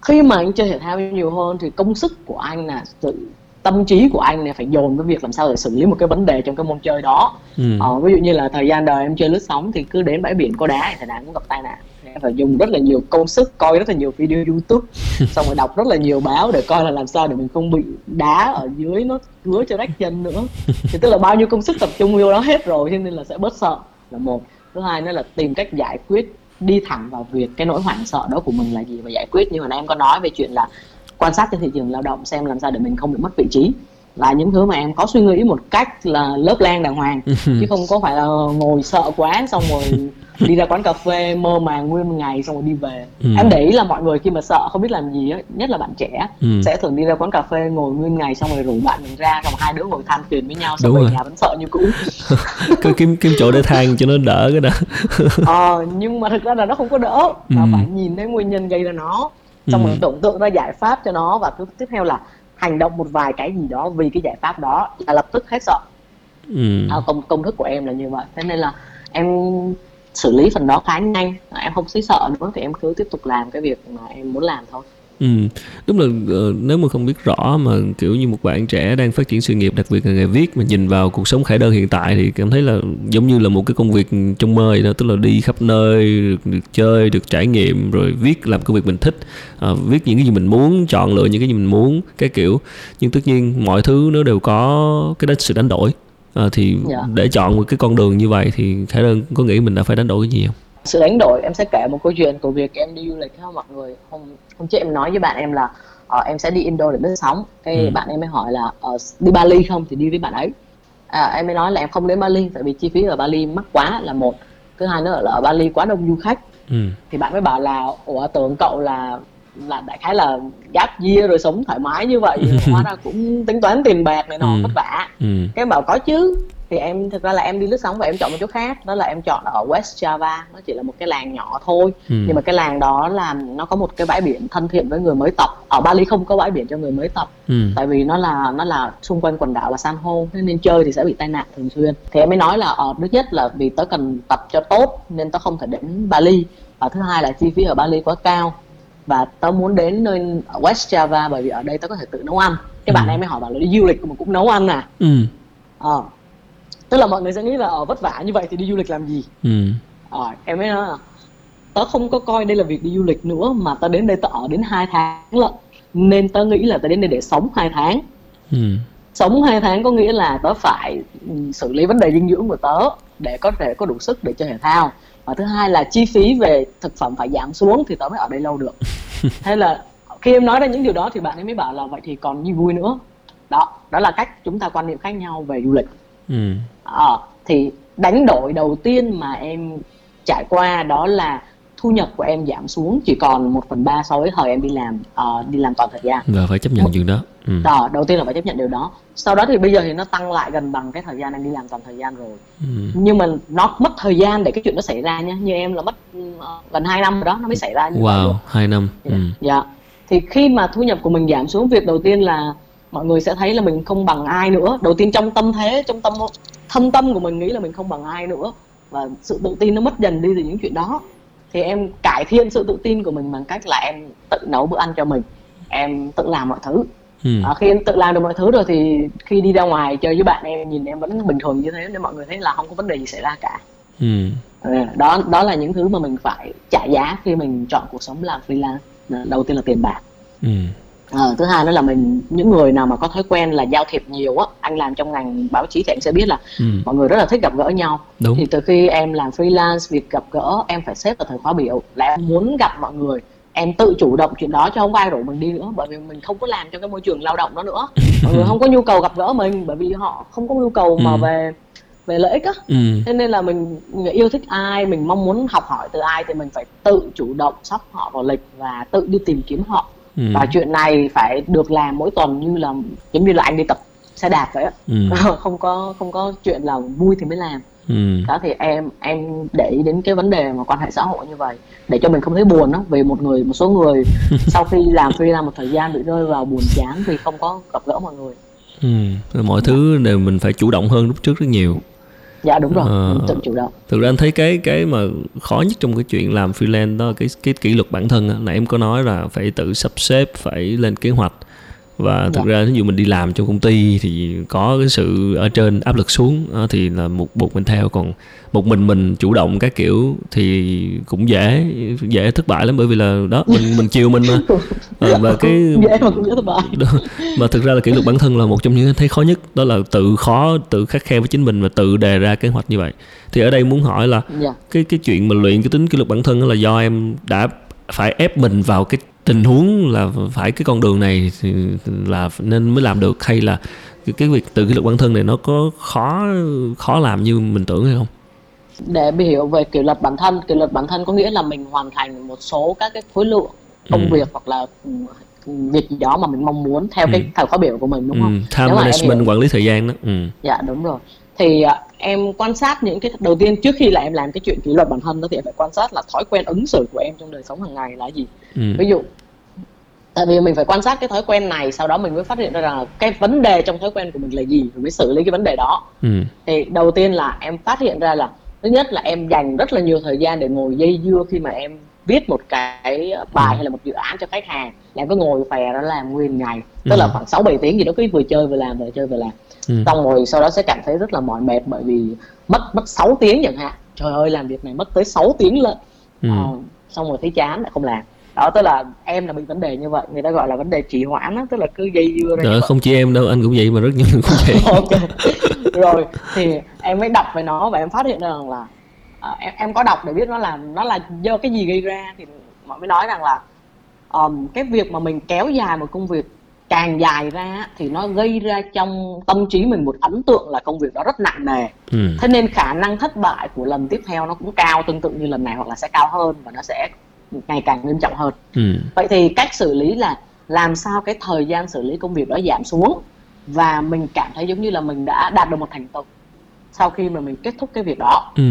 khi mà anh chơi thể thao nhiều hơn thì công sức của anh là sự tâm trí của anh này phải dồn với việc làm sao để xử lý một cái vấn đề trong cái môn chơi đó ừ. ờ, ví dụ như là thời gian đời em chơi lướt sóng thì cứ đến bãi biển có đá thì nào cũng gặp tai nạn phải dùng rất là nhiều công sức coi rất là nhiều video youtube. Xong rồi đọc rất là nhiều báo để coi là làm sao để mình không bị đá ở dưới nó cứa cho rách chân nữa. Thì tức là bao nhiêu công sức tập trung vô đó hết rồi cho nên là sẽ bớt sợ là một. Thứ hai nữa là tìm cách giải quyết đi thẳng vào việc cái nỗi hoảng sợ đó của mình là gì và giải quyết. Như hồi nãy em có nói về chuyện là quan sát trên thị trường lao động xem làm sao để mình không bị mất vị trí là những thứ mà em có suy nghĩ một cách là lớp lan đàng hoàng chứ không có phải là ngồi sợ quá xong rồi đi ra quán cà phê mơ màng nguyên ngày xong rồi đi về ừ. em để ý là mọi người khi mà sợ không biết làm gì á nhất là bạn trẻ ừ. sẽ thường đi ra quán cà phê ngồi nguyên ngày xong rồi rủ bạn mình ra xong hai đứa ngồi than phiền với nhau xong về nhà vẫn sợ như cũ
cứ kiếm kiếm chỗ để than cho nó đỡ cái đó
ờ nhưng mà thực ra là nó không có đỡ mà ừ. phải nhìn thấy nguyên nhân gây ra nó xong ừ. rồi tưởng tượng ra giải pháp cho nó và cứ tiếp theo là hành động một vài cái gì đó vì cái giải pháp đó là lập tức hết sợ. Ừ. à, công công thức của em là như vậy. Thế nên là em xử lý phần đó khá nhanh. Em không thấy sợ nữa thì em cứ tiếp tục làm cái việc mà em muốn làm thôi
Ừ, đúng là uh, nếu mà không biết rõ mà kiểu như một bạn trẻ đang phát triển sự nghiệp đặc biệt là nghề viết mà nhìn vào cuộc sống khải đơn hiện tại thì cảm thấy là giống như là một cái công việc trong mơ đó tức là đi khắp nơi được, được chơi được trải nghiệm rồi viết làm công việc mình thích uh, viết những cái gì mình muốn chọn lựa những cái gì mình muốn cái kiểu nhưng tất nhiên mọi thứ nó đều có cái đó sự đánh đổi uh, thì yeah. Dạ. để chọn một cái con đường như vậy thì khải đơn có nghĩ mình đã phải đánh đổi cái gì không
sự đánh đổi em sẽ kể một câu chuyện của việc em đi du lịch ha mọi người hôm hôm trước em nói với bạn em là uh, em sẽ đi Indo để lướt sóng cái ừ. bạn em mới hỏi là uh, đi Bali không thì đi với bạn ấy à, em mới nói là em không đến Bali tại vì chi phí ở Bali mắc quá là một thứ hai nữa là ở Bali quá đông du khách ừ. thì bạn mới bảo là ủa tưởng cậu là là đại khái là gap year rồi sống thoải mái như vậy hóa ra cũng tính toán tiền bạc này nọ ừ. vất vả ừ. cái bảo có chứ thì em thực ra là em đi lướt sóng và em chọn một chỗ khác. Đó là em chọn ở West Java. Nó chỉ là một cái làng nhỏ thôi. Ừ. nhưng mà cái làng đó là nó có một cái bãi biển thân thiện với người mới tập. Ở Bali không có bãi biển cho người mới tập. Ừ. tại vì nó là nó là xung quanh quần đảo là san hô. Nên chơi thì sẽ bị tai nạn thường xuyên. Thì em mới nói là ở ờ, thứ nhất là vì tớ cần tập cho tốt nên tớ không thể đến Bali. Và thứ hai là chi phí ở Bali quá cao. Và tớ muốn đến nơi West Java bởi vì ở đây tớ có thể tự nấu ăn. Cái ừ. bạn em mới hỏi bảo là đi du lịch mà cũng nấu ăn à? Ừ. ờ tức là mọi người sẽ nghĩ là ở ờ, vất vả như vậy thì đi du lịch làm gì? Ừ. ờ, em mới nói là tớ không có coi đây là việc đi du lịch nữa mà tớ đến đây tớ ở đến hai tháng lận. Nên tớ nghĩ là tớ đến đây để sống hai tháng. Ừ. sống hai tháng có nghĩa là tớ phải ừ, xử lý vấn đề dinh dưỡng của tớ để có thể có đủ sức để chơi thể thao. Và thứ hai là chi phí về thực phẩm phải giảm xuống thì tớ mới ở đây lâu được. Hay là khi em nói ra những điều đó thì bạn ấy mới bảo là vậy thì còn như vui nữa. Đó đó là cách chúng ta quan niệm khác nhau về du lịch. Ừ. à, thì đánh đổi đầu tiên mà em trải qua đó là thu nhập của em giảm xuống chỉ còn 1 phần ba so với thời em đi làm uh, đi làm toàn thời gian
và phải chấp nhận chuyện đó
ừ. đó đầu tiên là phải chấp nhận điều đó sau đó thì bây giờ thì nó tăng lại gần bằng cái thời gian em đi làm toàn thời gian rồi ừ. nhưng mà nó mất thời gian để cái chuyện đó xảy ra nhé như em là mất uh, gần 2 năm rồi đó nó mới xảy ra như
wow hai năm
dạ. Ừ. dạ thì khi mà thu nhập của mình giảm xuống việc đầu tiên là mọi người sẽ thấy là mình không bằng ai nữa. Đầu tiên trong tâm thế trong tâm thâm tâm của mình nghĩ là mình không bằng ai nữa. Và sự tự tin nó mất dần đi từ những chuyện đó. Thì em cải thiện sự tự tin của mình bằng cách là em tự nấu bữa ăn cho mình. Em tự làm mọi thứ. Ừ. à, khi em tự làm được mọi thứ rồi thì khi đi ra ngoài chơi với bạn em nhìn em vẫn bình thường như thế nên mọi người thấy là không có vấn đề gì xảy ra cả. Ừ. à, đó đó là những thứ mà mình phải trả giá khi mình chọn cuộc sống làm freelance. Đầu tiên là tiền bạc. Ừ à, thứ hai nữa là mình những người nào mà có thói quen là giao thiệp nhiều á anh làm trong ngành báo chí thì anh sẽ biết là ừ. mọi người rất là thích gặp gỡ nhau Đúng. thì từ khi em làm freelance việc gặp gỡ em phải xếp vào thời khóa biểu là em muốn gặp mọi người em tự chủ động chuyện đó cho không ai rủ mình đi nữa bởi vì mình không có làm trong cái môi trường lao động đó nữa mọi người không có nhu cầu gặp gỡ mình bởi vì họ không có nhu cầu mà ừ. về về lợi ích á ừ. thế nên là mình yêu thích ai mình mong muốn học hỏi từ ai thì mình phải tự chủ động sắp họ vào lịch và tự đi tìm kiếm họ ừ. và chuyện này phải được làm mỗi tuần như là giống như là anh đi tập xe đạp vậy á ừ. không có không có chuyện là vui thì mới làm ừ. đó thì em em để ý đến cái vấn đề mà quan hệ xã hội như vậy để cho mình không thấy buồn đó vì một người một số người sau khi làm freelance một thời gian bị rơi vào buồn chán vì không có gặp gỡ mọi người
ừ. mọi thứ đều mình phải chủ động hơn lúc trước rất nhiều
dạ đúng rồi ờ, tự chủ động.
thực ra anh thấy cái cái mà khó nhất trong cái chuyện làm freelance đó cái cái kỷ luật bản thân á nãy em có nói là phải tự sắp xếp phải lên kế hoạch và thực dạ. ra ví dụ mình đi làm trong công ty thì có cái sự ở trên áp lực xuống thì là một buộc mình theo còn một mình mình chủ động các kiểu thì cũng dễ dễ thất bại lắm bởi vì là đó mình mình chiều mình mà ờ, và cái
dễ mà cũng dễ thất bại
mà thực ra là kỷ luật bản thân là một trong những thấy khó nhất đó là tự khó tự khắc khe với chính mình và tự đề ra kế hoạch như vậy thì ở đây muốn hỏi là. Dạ. cái cái chuyện mà luyện cái tính kỷ luật bản thân đó là do em đã phải ép mình vào cái tình huống là phải cái con đường này thì là nên mới làm được hay là cái, cái việc tự kỷ luật bản thân này nó có khó khó làm như mình tưởng hay không
để hiểu về kỷ luật bản thân kỷ luật bản thân có nghĩa là mình hoàn thành một số các cái khối lượng công ừ. việc hoặc là việc gì đó mà mình mong muốn theo ừ. cái thời khóa biểu của mình đúng không?
Ừ. Time Nếu management quản lý thời gian đó. Ừ.
Dạ đúng rồi. Thì uh, em quan sát những cái đầu tiên trước khi là em làm cái chuyện kỷ luật bản thân đó thì em phải quan sát là thói quen ứng xử của em trong đời sống hàng ngày là gì. Ừ. Ví dụ tại vì mình phải quan sát cái thói quen này sau đó mình mới phát hiện ra rằng cái vấn đề trong thói quen của mình là gì rồi mới xử lý cái vấn đề đó ừ. thì đầu tiên là em phát hiện ra là thứ nhất là em dành rất là nhiều thời gian để ngồi dây dưa khi mà em viết một cái bài ừ. hay là một dự án cho khách hàng là em cứ ngồi phè đó làm nguyên ngày tức ừ. là khoảng sáu bảy tiếng gì đó cứ vừa chơi vừa làm vừa chơi vừa làm ừ. xong rồi sau đó sẽ cảm thấy rất là mỏi mệt bởi vì mất mất 6 tiếng chẳng hạn trời ơi làm việc này mất tới 6 tiếng lận ừ. à, xong rồi thấy chán lại không làm đó tức là em là bị vấn đề như vậy người ta gọi là vấn đề trì hoãn á tức là cứ dây dưa
ra không chỉ em đâu anh cũng vậy mà rất nhiều người cũng vậy
rồi thì em mới đọc về nó và em phát hiện ra rằng là uh, em em có đọc để biết nó là nó là do cái gì gây ra thì mọi mới nói rằng là um, cái việc mà mình kéo dài một công việc càng dài ra thì nó gây ra trong tâm trí mình một ấn tượng là công việc đó rất nặng nề. Ừ. thế nên khả năng thất bại của lần tiếp theo nó cũng cao tương tự như lần này hoặc là sẽ cao hơn và nó sẽ ngày càng nghiêm trọng hơn ừ. vậy thì cách xử lý là làm sao cái thời gian xử lý công việc đó giảm xuống và mình cảm thấy giống như là mình đã đạt được một thành tựu sau khi mà mình kết thúc cái việc đó ừ.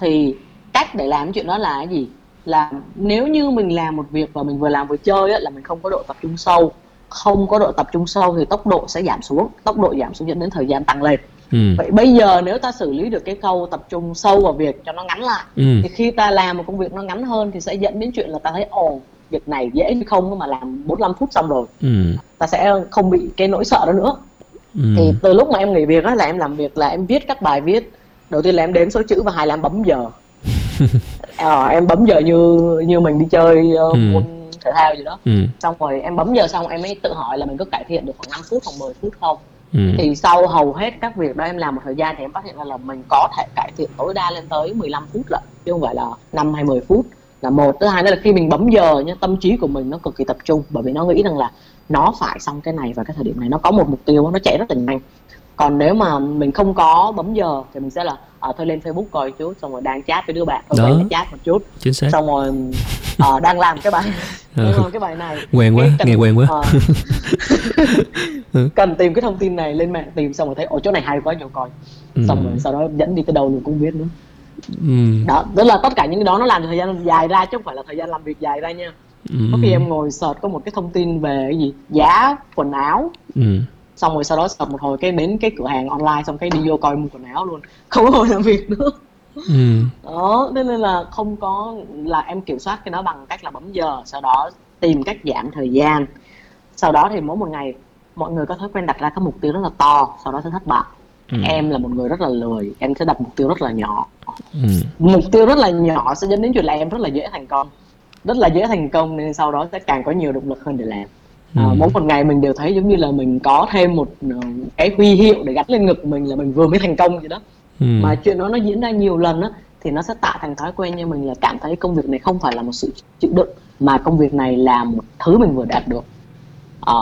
thì cách để làm chuyện đó là cái gì là nếu như mình làm một việc và mình vừa làm vừa chơi á, là mình không có độ tập trung sâu không có độ tập trung sâu thì tốc độ sẽ giảm xuống tốc độ giảm xuống dẫn đến thời gian tăng lên ừ. vậy bây giờ nếu ta xử lý được cái câu tập trung sâu vào việc cho nó ngắn lại ừ. thì khi ta làm một công việc nó ngắn hơn thì sẽ dẫn đến chuyện là ta thấy ồ việc này dễ như không mà làm 45 phút xong rồi ừ. ta sẽ không bị cái nỗi sợ đó nữa ừ. thì từ lúc mà em nghỉ việc đó là em làm việc là em viết các bài viết đầu tiên là em đếm số chữ và hai là em bấm giờ à, em bấm giờ như như mình đi chơi uh, ừ. môn thể thao gì đó ừ. xong rồi em bấm giờ xong em mới tự hỏi là mình có cải thiện được khoảng 5 phút hoặc 10 phút không ừ. thì sau hầu hết các việc đó em làm một thời gian thì em phát hiện ra là mình có thể cải thiện tối đa lên tới 15 phút lận, chứ không phải là 5 hay 10 phút là một, thứ hai nữa là khi mình bấm giờ nhá, tâm trí của mình nó cực kỳ tập trung, bởi vì nó nghĩ rằng là nó phải xong cái này và cái thời điểm này, nó có một mục tiêu nó chạy rất là nhanh còn nếu mà mình không có bấm giờ thì mình sẽ là à, thôi lên facebook coi chút xong rồi đang chat với đứa bạn thôi Đó. chat một chút
Chính xác.
xong rồi à, đang làm cái bài làm cái bài này
quen quá cần, nghe quen quá
à, cần tìm cái thông tin này lên mạng tìm xong rồi thấy ồ chỗ này hay quá vô coi ừ. xong rồi sau đó dẫn đi tới đâu mình cũng biết nữa ừ. đó tức là tất cả những cái đó nó làm thời gian dài ra chứ không phải là thời gian làm việc dài ra nha ừ. có khi em ngồi search có một cái thông tin về cái gì giá quần áo ừ xong rồi sau đó sập một hồi cái đến cái cửa hàng online xong cái đi vô coi mua quần áo luôn. Không có ngồi làm việc nữa. Ừ. đó thế nên là không có là em kiểm soát cái đó bằng cách là bấm giờ sau đó tìm cách giảm thời gian. Sau đó thì mỗi một ngày mọi người có thói quen đặt ra các mục tiêu rất là to sau đó sẽ thất bại. Ừ. em là một người rất là lười em sẽ đặt mục tiêu rất là nhỏ. Ừ. mục tiêu rất là nhỏ sẽ dẫn đến chuyện là em rất là dễ thành công. Rất là dễ thành công nên sau đó sẽ càng có nhiều động lực hơn để làm à, ừ. mỗi một ngày mình đều thấy giống như là mình có thêm một uh, cái huy hiệu để gắn lên ngực mình là mình vừa mới thành công vậy đó ừ. mà chuyện đó nó diễn ra nhiều lần á thì nó sẽ tạo thành thói quen như mình là cảm thấy công việc này không phải là một sự chịu đựng mà công việc này là một thứ mình vừa đạt được à,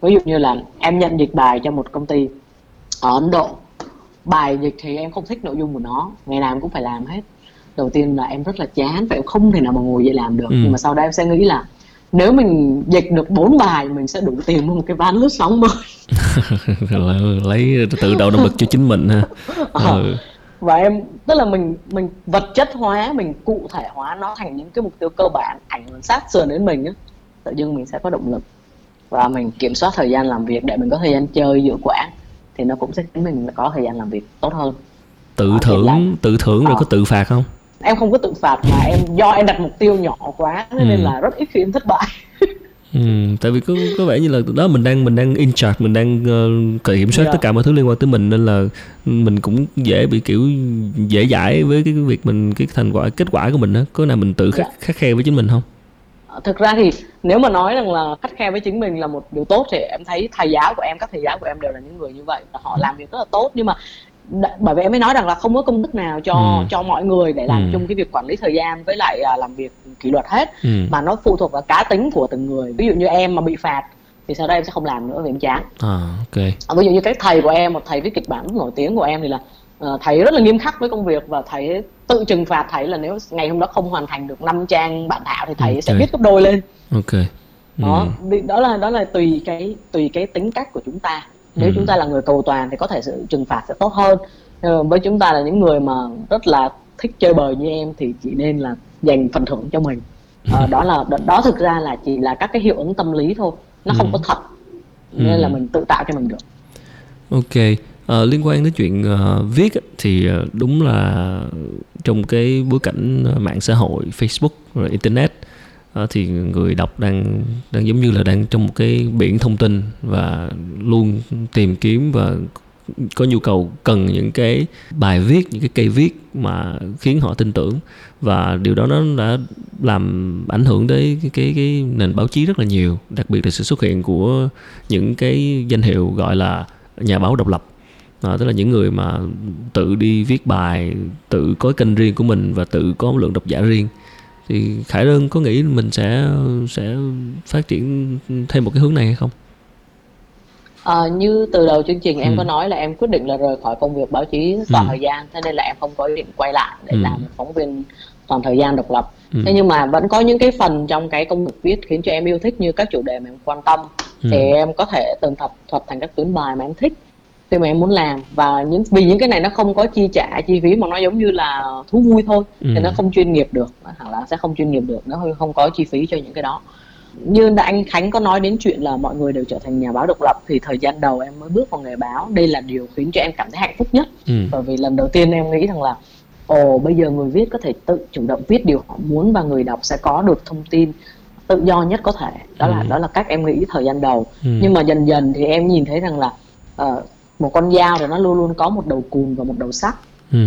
ví dụ như là em nhận dịch bài cho một công ty ở Ấn Độ bài dịch thì em không thích nội dung của nó ngày nào em cũng phải làm hết đầu tiên là em rất là chán và em không thể nào mà ngồi dậy làm được ừ. nhưng mà sau đó em sẽ nghĩ là nếu mình dịch được bốn bài mình sẽ đủ tiền mua một cái ván lướt sóng mới.
Lấy tự đầu động lực cho chính mình ha.
À, ừ. và em tức là mình mình vật chất hóa mình cụ thể hóa nó thành những cái mục tiêu cơ bản ảnh hưởng sát sườn đến mình á. Tự dưng mình sẽ có động lực. Và mình kiểm soát thời gian làm việc để mình có thời gian chơi hiệu quả thì nó cũng sẽ khiến mình có thời gian làm việc tốt hơn.
Tự thưởng tự thưởng rồi à, có tự phạt không
em không có tự phạt mà em do em đặt mục tiêu nhỏ quá nên ừ. là rất ít khi em thất bại
Ừ, tại vì có có vẻ như là đó mình đang mình đang in charge mình đang uh, kiểm soát yeah. tất cả mọi thứ liên quan tới mình nên là mình cũng dễ bị kiểu dễ dãi với cái việc mình cái thành quả kết quả của mình đó có nào mình tự khắc yeah. khắc khe với chính mình không
thực ra thì nếu mà nói rằng là khắt khe với chính mình là một điều tốt thì em thấy thầy giáo của em các thầy giáo của em đều là những người như vậy họ làm việc rất là tốt nhưng mà bởi vì em mới nói rằng là không có công thức nào cho ừ. cho mọi người để làm ừ. chung cái việc quản lý thời gian với lại à, làm việc kỷ luật hết ừ. mà nó phụ thuộc vào cá tính của từng người ví dụ như em mà bị phạt thì sau đó em sẽ không làm nữa vì em chán
à, ok
à, ví dụ như cái thầy của em một thầy viết kịch bản nổi tiếng của em thì là uh, thầy rất là nghiêm khắc với công việc và thầy tự trừng phạt thầy là nếu ngày hôm đó không hoàn thành được 5 trang bản thảo thì thầy okay. sẽ viết gấp đôi lên
ok
đó ừ. đó là đó là tùy cái tùy cái tính cách của chúng ta nếu ừ. chúng ta là người cầu toàn thì có thể sự trừng phạt sẽ tốt hơn nhưng với chúng ta là những người mà rất là thích chơi bời như em thì chỉ nên là dành phần thưởng cho mình à, đó là đó thực ra là chỉ là các cái hiệu ứng tâm lý thôi nó không ừ. có thật nên ừ. là mình tự tạo cho mình được
ok à, liên quan đến chuyện uh, viết thì đúng là trong cái bối cảnh mạng xã hội Facebook rồi internet thì người đọc đang đang giống như là đang trong một cái biển thông tin và luôn tìm kiếm và có nhu cầu cần những cái bài viết những cái cây viết mà khiến họ tin tưởng. Và điều đó nó đã làm ảnh hưởng tới cái, cái cái nền báo chí rất là nhiều đặc biệt là sự xuất hiện của những cái danh hiệu gọi là nhà báo độc lập. À, tức là những người mà tự đi viết bài tự có kênh riêng của mình và tự có lượng độc giả riêng thì khải đơn có nghĩ mình sẽ sẽ phát triển thêm một cái hướng này hay không
À, như từ đầu chương trình em ừ. có nói là em quyết định là rời khỏi công việc báo chí toàn ừ. thời gian thế nên là em không có ý định quay lại để ừ. làm phóng viên toàn thời gian độc lập ừ. thế nhưng mà vẫn có những cái phần trong cái công việc viết khiến cho em yêu thích như các chủ đề mà em quan tâm ừ. thì em có thể tường thuật thuật thành các tuyến bài mà em thích khi mà em muốn làm. Và những vì những cái này nó không có chi trả chi phí mà nó giống như là thú vui thôi. Ừ. thì nó không chuyên nghiệp được. Hoặc là sẽ không chuyên nghiệp được. Nó không có chi phí cho những cái đó. Như anh Khánh có nói đến chuyện là mọi người đều trở thành nhà báo độc lập thì thời gian đầu em mới bước vào nghề báo. Đây là điều khiến cho em cảm thấy hạnh phúc nhất. Ừ. bởi vì lần đầu tiên em nghĩ rằng là ồ bây giờ người viết có thể tự chủ động viết điều họ muốn và người đọc sẽ có được thông tin tự do nhất có thể. Đó là ừ. đó là cách em nghĩ thời gian đầu. Ừ. nhưng mà dần dần thì em nhìn thấy rằng là uh, một con dao thì nó luôn luôn có một đầu cùn và một đầu sắc ừ.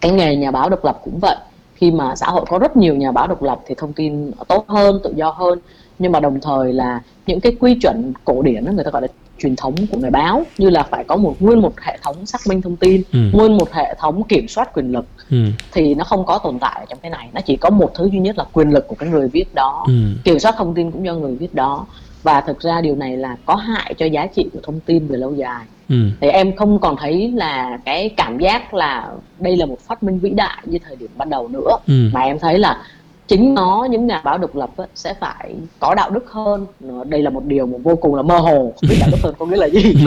cái nghề nhà báo độc lập cũng vậy khi mà xã hội có rất nhiều nhà báo độc lập thì thông tin tốt hơn tự do hơn nhưng mà đồng thời là những cái quy chuẩn cổ điển đó người ta gọi là truyền thống của người báo như là phải có một nguyên một hệ thống xác minh thông tin ừ. nguyên một hệ thống kiểm soát quyền lực ừ. thì nó không có tồn tại trong cái này nó chỉ có một thứ duy nhất là quyền lực của cái người viết đó ừ. kiểm soát thông tin cũng do người viết đó và thực ra điều này là có hại cho giá trị của thông tin về lâu dài. Ừ. thì em không còn thấy là cái cảm giác là đây là một phát minh vĩ đại như thời điểm ban đầu nữa. Ừ. mà em thấy là chính nó những nhà báo độc lập á, sẽ phải có đạo đức hơn. Đây là một điều mà vô cùng là mơ hồ. Không biết đạo đức hơn có nghĩa là gì.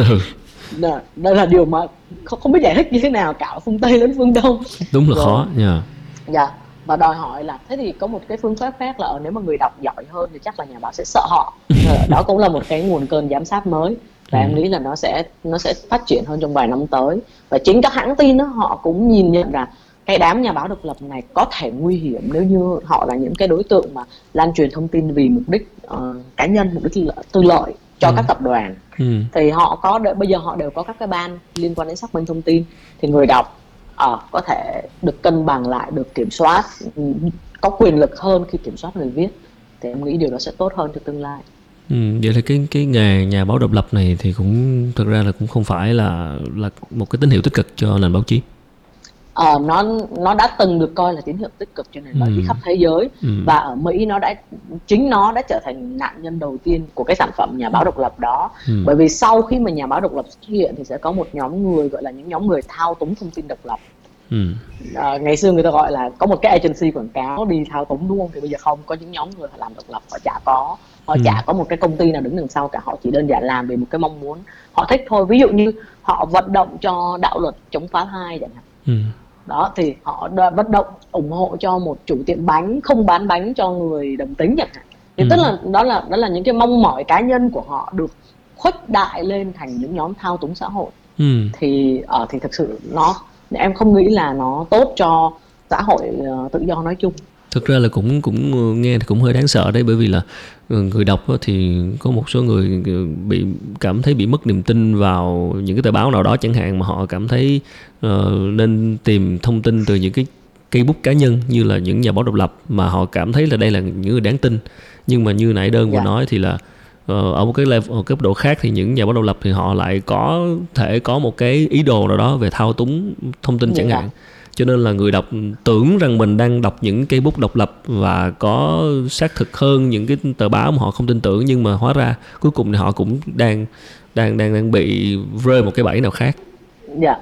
Ừ. đây là điều mà không, không biết giải thích như thế nào cả. Phương tây đến phương đông.
Đúng là Rồi. khó nha
dạ và đòi hỏi là thế thì có một cái phương pháp khác là ờ, nếu mà người đọc giỏi hơn thì chắc là nhà báo sẽ sợ họ đó cũng là một cái nguồn cơn giám sát mới và ừ. em nghĩ là nó sẽ nó sẽ phát triển hơn trong vài năm tới và chính các hãng tin đó họ cũng nhìn nhận rằng cái đám nhà báo độc lập này có thể nguy hiểm nếu như họ là những cái đối tượng mà lan truyền thông tin vì mục đích uh, cá nhân mục đích tư lợi cho ừ. các tập đoàn ừ. thì họ có bây giờ họ đều có các cái ban liên quan đến xác minh thông tin thì người đọc uh, có thể được cân bằng lại được kiểm soát ừ, có quyền lực hơn khi kiểm soát người viết. Thì em nghĩ điều đó sẽ tốt hơn cho tương lai.
Ừ, vậy là cái cái nghề nhà báo độc lập này thì cũng thực ra là cũng không phải là là một cái tín hiệu tích cực cho nền báo chí
uh, nó nó đã từng được coi là tín hiệu tích cực cho nền báo chí ừ. khắp thế giới ừ. và ở Mỹ nó đã chính nó đã trở thành nạn nhân đầu tiên của cái sản phẩm nhà báo độc lập đó ừ. bởi vì sau khi mà nhà báo độc lập xuất hiện thì sẽ có một nhóm người gọi là những nhóm người thao túng thông tin độc lập Ừ. À, ngày xưa người ta gọi là có một cái agency quảng cáo đi thao túng đúng không thì bây giờ không có những nhóm người làm độc lập họ chả có họ ừ. chả có một cái công ty nào đứng đằng sau cả họ chỉ đơn giản làm vì một cái mong muốn họ thích thôi ví dụ như họ vận động cho đạo luật chống phá thai chẳng hạn ừ đó thì họ vận động ủng hộ cho một chủ tiệm bánh không bán bánh cho người đồng tính chẳng hạn thì ừ. tức là đó là đó là những cái mong mỏi cá nhân của họ được khuếch đại lên thành những nhóm thao túng xã hội ừ. thì ở uh, thì thực sự nó em không nghĩ là nó tốt cho xã hội uh, tự do nói chung
thực ra là cũng cũng nghe thì cũng hơi đáng sợ đấy bởi vì là ừ, người đọc thì có một số người ừ, bị cảm thấy bị mất niềm tin vào những cái tờ báo nào đó chẳng hạn mà họ cảm thấy uh, nên tìm thông tin từ những cái cây bút cá nhân như là những nhà báo độc lập mà họ cảm thấy là đây là những người đáng tin. Nhưng mà như nãy đơn vừa
dạ.
nói thì là ờ, ở một cái level ở cấp độ khác thì những nhà báo độc lập thì họ lại có thể có một cái ý đồ nào đó về thao túng thông tin chẳng
dạ
hạn cho nên là người đọc tưởng rằng mình đang đọc những cái bút độc lập và có xác thực hơn những cái tờ báo mà họ không tin tưởng nhưng mà hóa ra cuối cùng thì họ cũng đang đang đang đang bị rơi một cái bẫy nào khác
dạ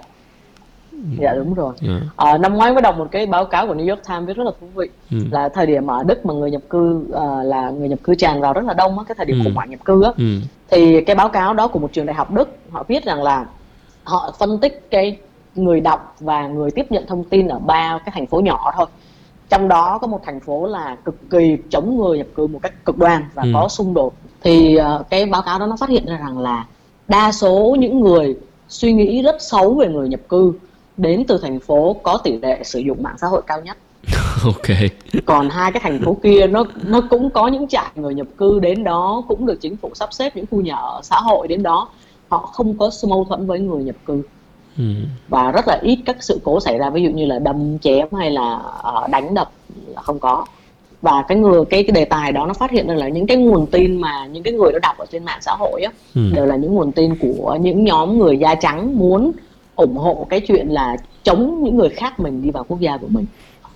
dạ đúng rồi
Dạ.
Ờ, năm ngoái mới đọc một cái báo cáo của New York Times viết rất là thú vị
ừ.
là thời điểm ở Đức mà người nhập cư ờ, là người nhập cư tràn vào rất là đông á cái thời điểm
Ừ.
khủng hoảng nhập cư á
Ừ.
thì cái báo cáo đó của một trường đại học Đức họ viết rằng là họ phân tích cái người đọc và người tiếp nhận thông tin ở ba cái thành phố nhỏ thôi. Trong đó có một thành phố là cực kỳ chống người nhập cư một cách cực đoan và
Ừ.
có xung đột. Thì ờ, cái báo cáo đó nó phát hiện ra rằng là đa số những người suy nghĩ rất xấu về người nhập cư đến từ thành phố có tỷ lệ sử dụng mạng xã hội cao nhất.
Ok.
Còn hai cái thành phố kia nó nó cũng có những trại người nhập cư đến đó cũng được chính phủ sắp xếp những khu nhà ở xã hội đến đó. Họ không có mâu thuẫn với người nhập cư
ừ.
và rất là ít các sự cố xảy ra ví dụ như là đâm chém hay là ờ, đánh đập là không có và cái người cái cái đề tài đó nó phát hiện ra là những cái nguồn tin mà những cái người đó đọc ở trên mạng xã hội á
Ừ.
đều là những nguồn tin của những nhóm người da trắng muốn ủng hộ cái chuyện là chống những người khác mình đi vào quốc gia của mình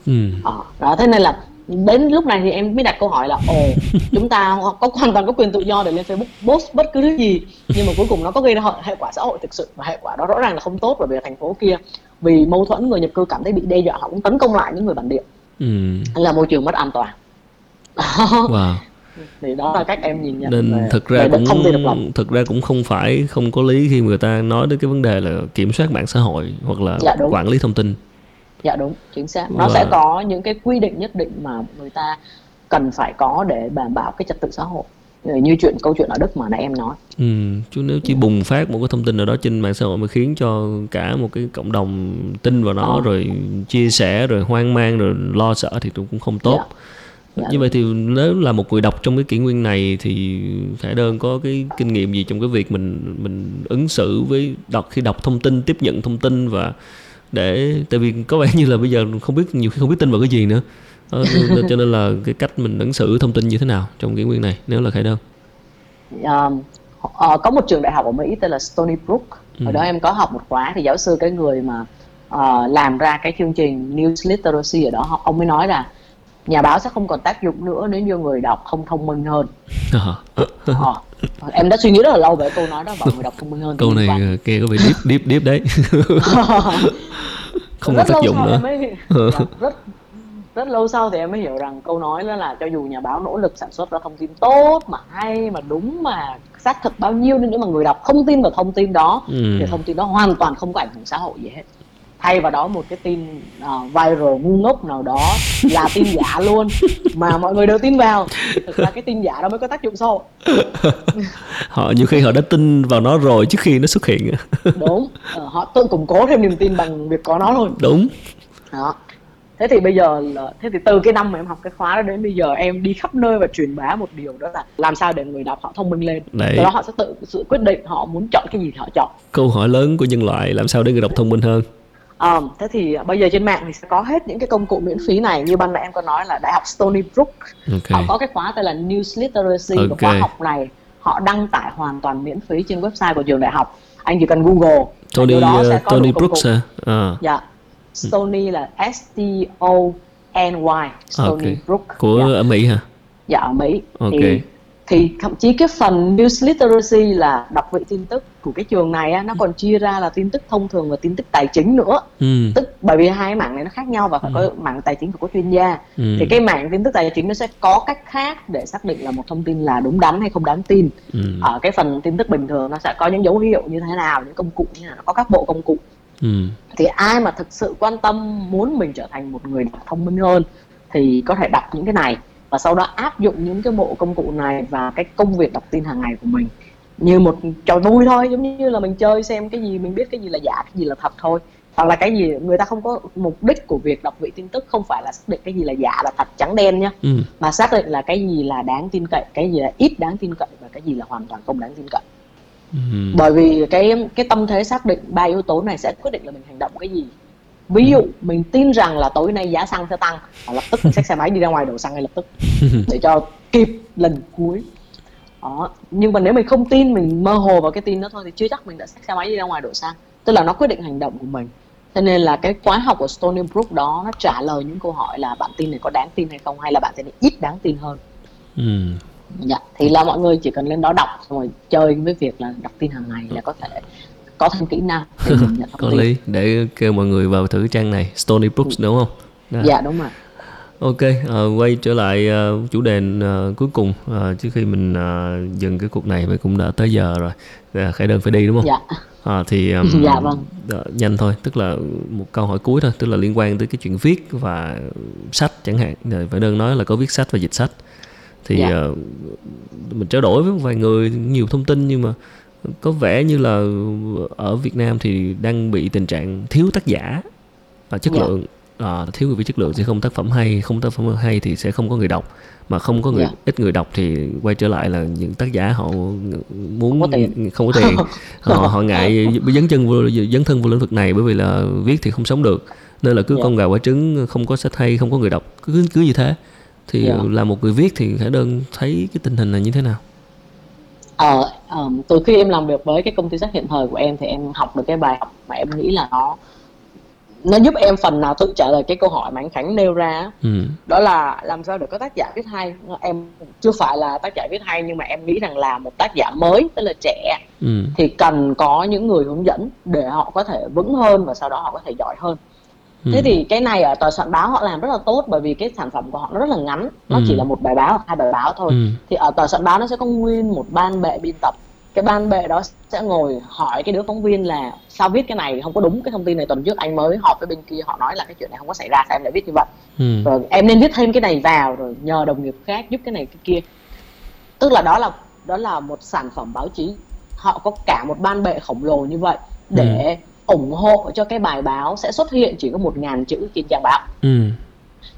Ừ.
Ờ, đó thế nên là đến lúc này thì em mới đặt câu hỏi là ồ chúng ta có hoàn toàn có quyền tự do để lên Facebook post bất cứ thứ gì nhưng mà cuối cùng nó có gây ra hệ- quả xã hội thực sự và hệ quả đó rõ ràng là không tốt bởi vì thành phố kia vì mâu thuẫn người nhập cư cảm thấy bị đe dọa họ cũng tấn công lại những người bản địa
Ừ.
Là môi trường mất an toàn
Wow.
thì đó là cách em nhìn nhận
nên
về,
thực ra
về
cũng
thông tin độc lập
thực ra cũng không phải không có lý khi người ta nói đến cái vấn đề là kiểm soát mạng xã hội hoặc là
Dạ, đúng.
quản lý thông tin
dạ đúng chính xác nó
Và-
sẽ có những cái quy định nhất định mà người ta cần phải có để đảm bảo cái trật tự xã hội Ờ, như chuyện câu chuyện ở Đức mà nãy em nói
ừ. chứ nếu chỉ bùng phát một cái thông tin nào đó trên mạng xã hội mà khiến cho cả một cái cộng đồng tin vào nó
Ờ.
rồi chia sẻ rồi hoang mang rồi lo sợ thì cũng không tốt
Dạ. Dạ.
như vậy thì nếu là một người đọc trong cái kỷ nguyên này thì Khải đơn có cái kinh nghiệm gì trong cái việc mình mình ứng xử với đọc khi đọc thông tin tiếp nhận thông tin và để tại vì có vẻ như là bây giờ không biết nhiều khi không biết tin vào cái gì nữa. Ờ, cho nên là cái cách mình ứng xử thông tin như thế nào trong kỷ nguyên này nếu là Khải đơn
um, ờ, có một trường đại học ở Mỹ tên là Stony Brook.
Ừ.
ở đó em có học một khóa thì giáo sư cái người mà ờ, làm ra cái chương trình News Literacy ở đó ông mới nói là nhà báo sẽ không còn tác dụng nữa nếu như người đọc không thông minh hơn.
Ờ,
Ờ, em đã suy nghĩ rất là lâu về câu nói đó bảo người đọc thông minh hơn
câu này
quan.
ờ, nghe có vẻ deep deep deep đấy. Không có tác dụng nữa.
mới dạ, rất rất lâu sau thì em mới hiểu rằng câu nói đó là cho dù nhà báo nỗ lực sản xuất ra thông tin tốt mà hay mà đúng mà xác thực bao nhiêu nhưng mà người đọc không tin vào thông tin đó
Ừ.
thì thông tin đó hoàn toàn không có ảnh hưởng xã hội gì hết thay vào đó một cái tin ờ, viral ngu ngốc nào đó là tin giả luôn. Mà mọi người đều tin vào. Thực ra cái tin giả đó mới có tác dụng hội.
Họ nhiều khi họ đã tin vào nó rồi trước khi nó xuất hiện.
Đúng. Ờ, họ tự củng cố thêm niềm tin bằng việc có nó thôi.
Đúng.
Đó. Thế thì bây giờ là thế thì từ cái năm mà em học cái khóa đó đến bây giờ em đi khắp nơi và truyền bá một điều đó là làm sao để người đọc họ thông minh lên.
Đấy.
từ đó họ sẽ tự sự quyết định họ muốn chọn cái gì thì họ chọn.
Câu hỏi lớn của nhân loại làm sao để người đọc thông minh hơn
Ờ, thế thì bây giờ trên mạng thì sẽ có hết những cái công cụ miễn phí này. Như ban nãy em có nói là đại học Stony Brook
ok.
họ có cái khóa tên là News Literacy và
Ok.
khóa học này. Họ đăng tải hoàn toàn miễn phí trên website của trường đại học. Anh chỉ cần Google
Tony
đó
ờ,
sẽ có
Tony Brooks
cụ.
à, à.
Dạ. Stony là S T O N Y Stony
Ok.
Brook.
Của
dạ.
ở Mỹ hả?
Dạ ở Mỹ.
Ok.
thì thì thậm chí cái phần news literacy là đọc vị tin tức của cái trường này á, nó còn chia ra là tin tức thông thường và tin tức tài chính nữa
ừ.
tức bởi vì hai cái mảng này nó khác nhau và phải có mảng tài chính phải có chuyên gia
Ừ.
thì cái mảng tin tức tài chính nó sẽ có cách khác để xác định là một thông tin là đúng đắn hay không đáng tin
Ừ.
ở cái phần tin tức bình thường nó sẽ có những dấu hiệu như thế nào những công cụ như nào nó có các bộ công cụ
Ừ.
thì ai mà thực sự quan tâm muốn mình trở thành một người đọc thông minh hơn thì có thể đọc những cái này và sau đó áp dụng những cái bộ công cụ này vào cái công việc đọc tin hàng ngày của mình như một trò vui thôi giống như là mình chơi xem cái gì mình biết cái gì là giả cái gì là thật thôi. Hoặc là cái gì người ta không có mục đích của việc đọc vị tin tức không phải là xác định cái gì là giả là thật trắng đen nhá.
Ừ.
mà xác định là cái gì là đáng tin cậy cái gì là ít đáng tin cậy và cái gì là hoàn toàn không đáng tin cậy.
Ừ.
bởi vì cái cái tâm thế xác định ba yếu tố này sẽ quyết định là mình hành động cái gì. Ví dụ mình tin rằng là tối nay giá xăng sẽ tăng và lập tức mình xách xe máy đi ra ngoài đổ xăng ngay lập tức. Để cho kịp lần cuối đó. nhưng mà nếu mình không tin mình mơ hồ vào cái tin đó thôi thì chưa chắc mình đã xách xe máy đi ra ngoài đổ xăng tức là nó quyết định hành động của mình cho nên là cái khóa học của Stony Brook đó nó trả lời những câu hỏi là bạn tin này có đáng tin hay không hay là bạn thấy ít đáng tin hơn ừ. dạ thì là mọi người chỉ cần lên đó đọc xong rồi chơi với việc là đọc tin hàng ngày là có thể có thêm kỹ năng
để nhận có tin. lý để kêu mọi người vào thử trang này Stony Brooks đúng không
đó. dạ đúng rồi
Ok, uh, quay trở lại uh, chủ đề uh, cuối cùng uh, trước khi mình uh, dừng cái cuộc này, cũng đã tới giờ rồi. Uh, Khải đơn phải đi đúng không?
Dạ.
À, thì um, dạ vâng. Đợi, nhanh thôi, tức là một câu hỏi cuối thôi, tức là liên quan tới cái chuyện viết và sách chẳng hạn. Rồi phải đơn nói là có viết sách và dịch sách. Thì dạ. uh, mình trao đổi với một vài người nhiều thông tin nhưng mà có vẻ như là ở Việt Nam thì đang bị tình trạng thiếu tác giả và chất dạ. lượng à, thiếu người viết chất lượng sẽ không tác phẩm hay không tác phẩm hay thì sẽ không có người đọc mà không có người yeah. Dạ. ít người đọc thì quay trở lại là những tác giả họ muốn không có tiền, không có tiền. họ họ ngại dấn chân vô dấn thân vô lĩnh vực này bởi vì là viết thì không sống được nên là cứ yeah. Dạ. con gà quả trứng không có sách hay không có người đọc cứ cứ như thế thì yeah. Dạ. là một người viết thì khải đơn thấy cái tình hình này như thế nào
ờ um, từ khi em làm việc với cái công ty sách hiện thời của em thì em học được cái bài học mà em nghĩ là nó nó giúp em phần nào tự trả lời cái câu hỏi mà anh Khánh nêu ra ừ. đó là làm sao để có tác giả viết hay em chưa phải là tác giả viết hay nhưng mà em nghĩ rằng là một tác giả mới tức là trẻ ừ. thì cần có những người hướng dẫn để họ có thể vững hơn và sau đó họ có thể giỏi hơn ừ. thế thì cái này ở tờ soạn báo họ làm rất là tốt bởi vì cái sản phẩm của họ nó rất là ngắn nó ừ. chỉ là một bài báo hoặc hai bài báo thôi ừ. thì ở tờ soạn báo nó sẽ có nguyên một ban bệ biên tập cái ban bệ đó sẽ ngồi hỏi cái đứa phóng viên là sao viết cái này? Không có đúng cái thông tin này tuần trước anh mới họp với bên kia họ nói là cái chuyện này không có xảy ra sao em lại viết như vậy? Ừ. rồi em nên viết thêm cái này vào rồi nhờ đồng nghiệp khác giúp cái này cái kia. Tức là đó là đó là một sản phẩm báo chí. Họ có cả một ban bệ khổng lồ như vậy để ừ. ủng hộ cho cái bài báo sẽ xuất hiện chỉ có một ngàn chữ trên trang báo. Ừ.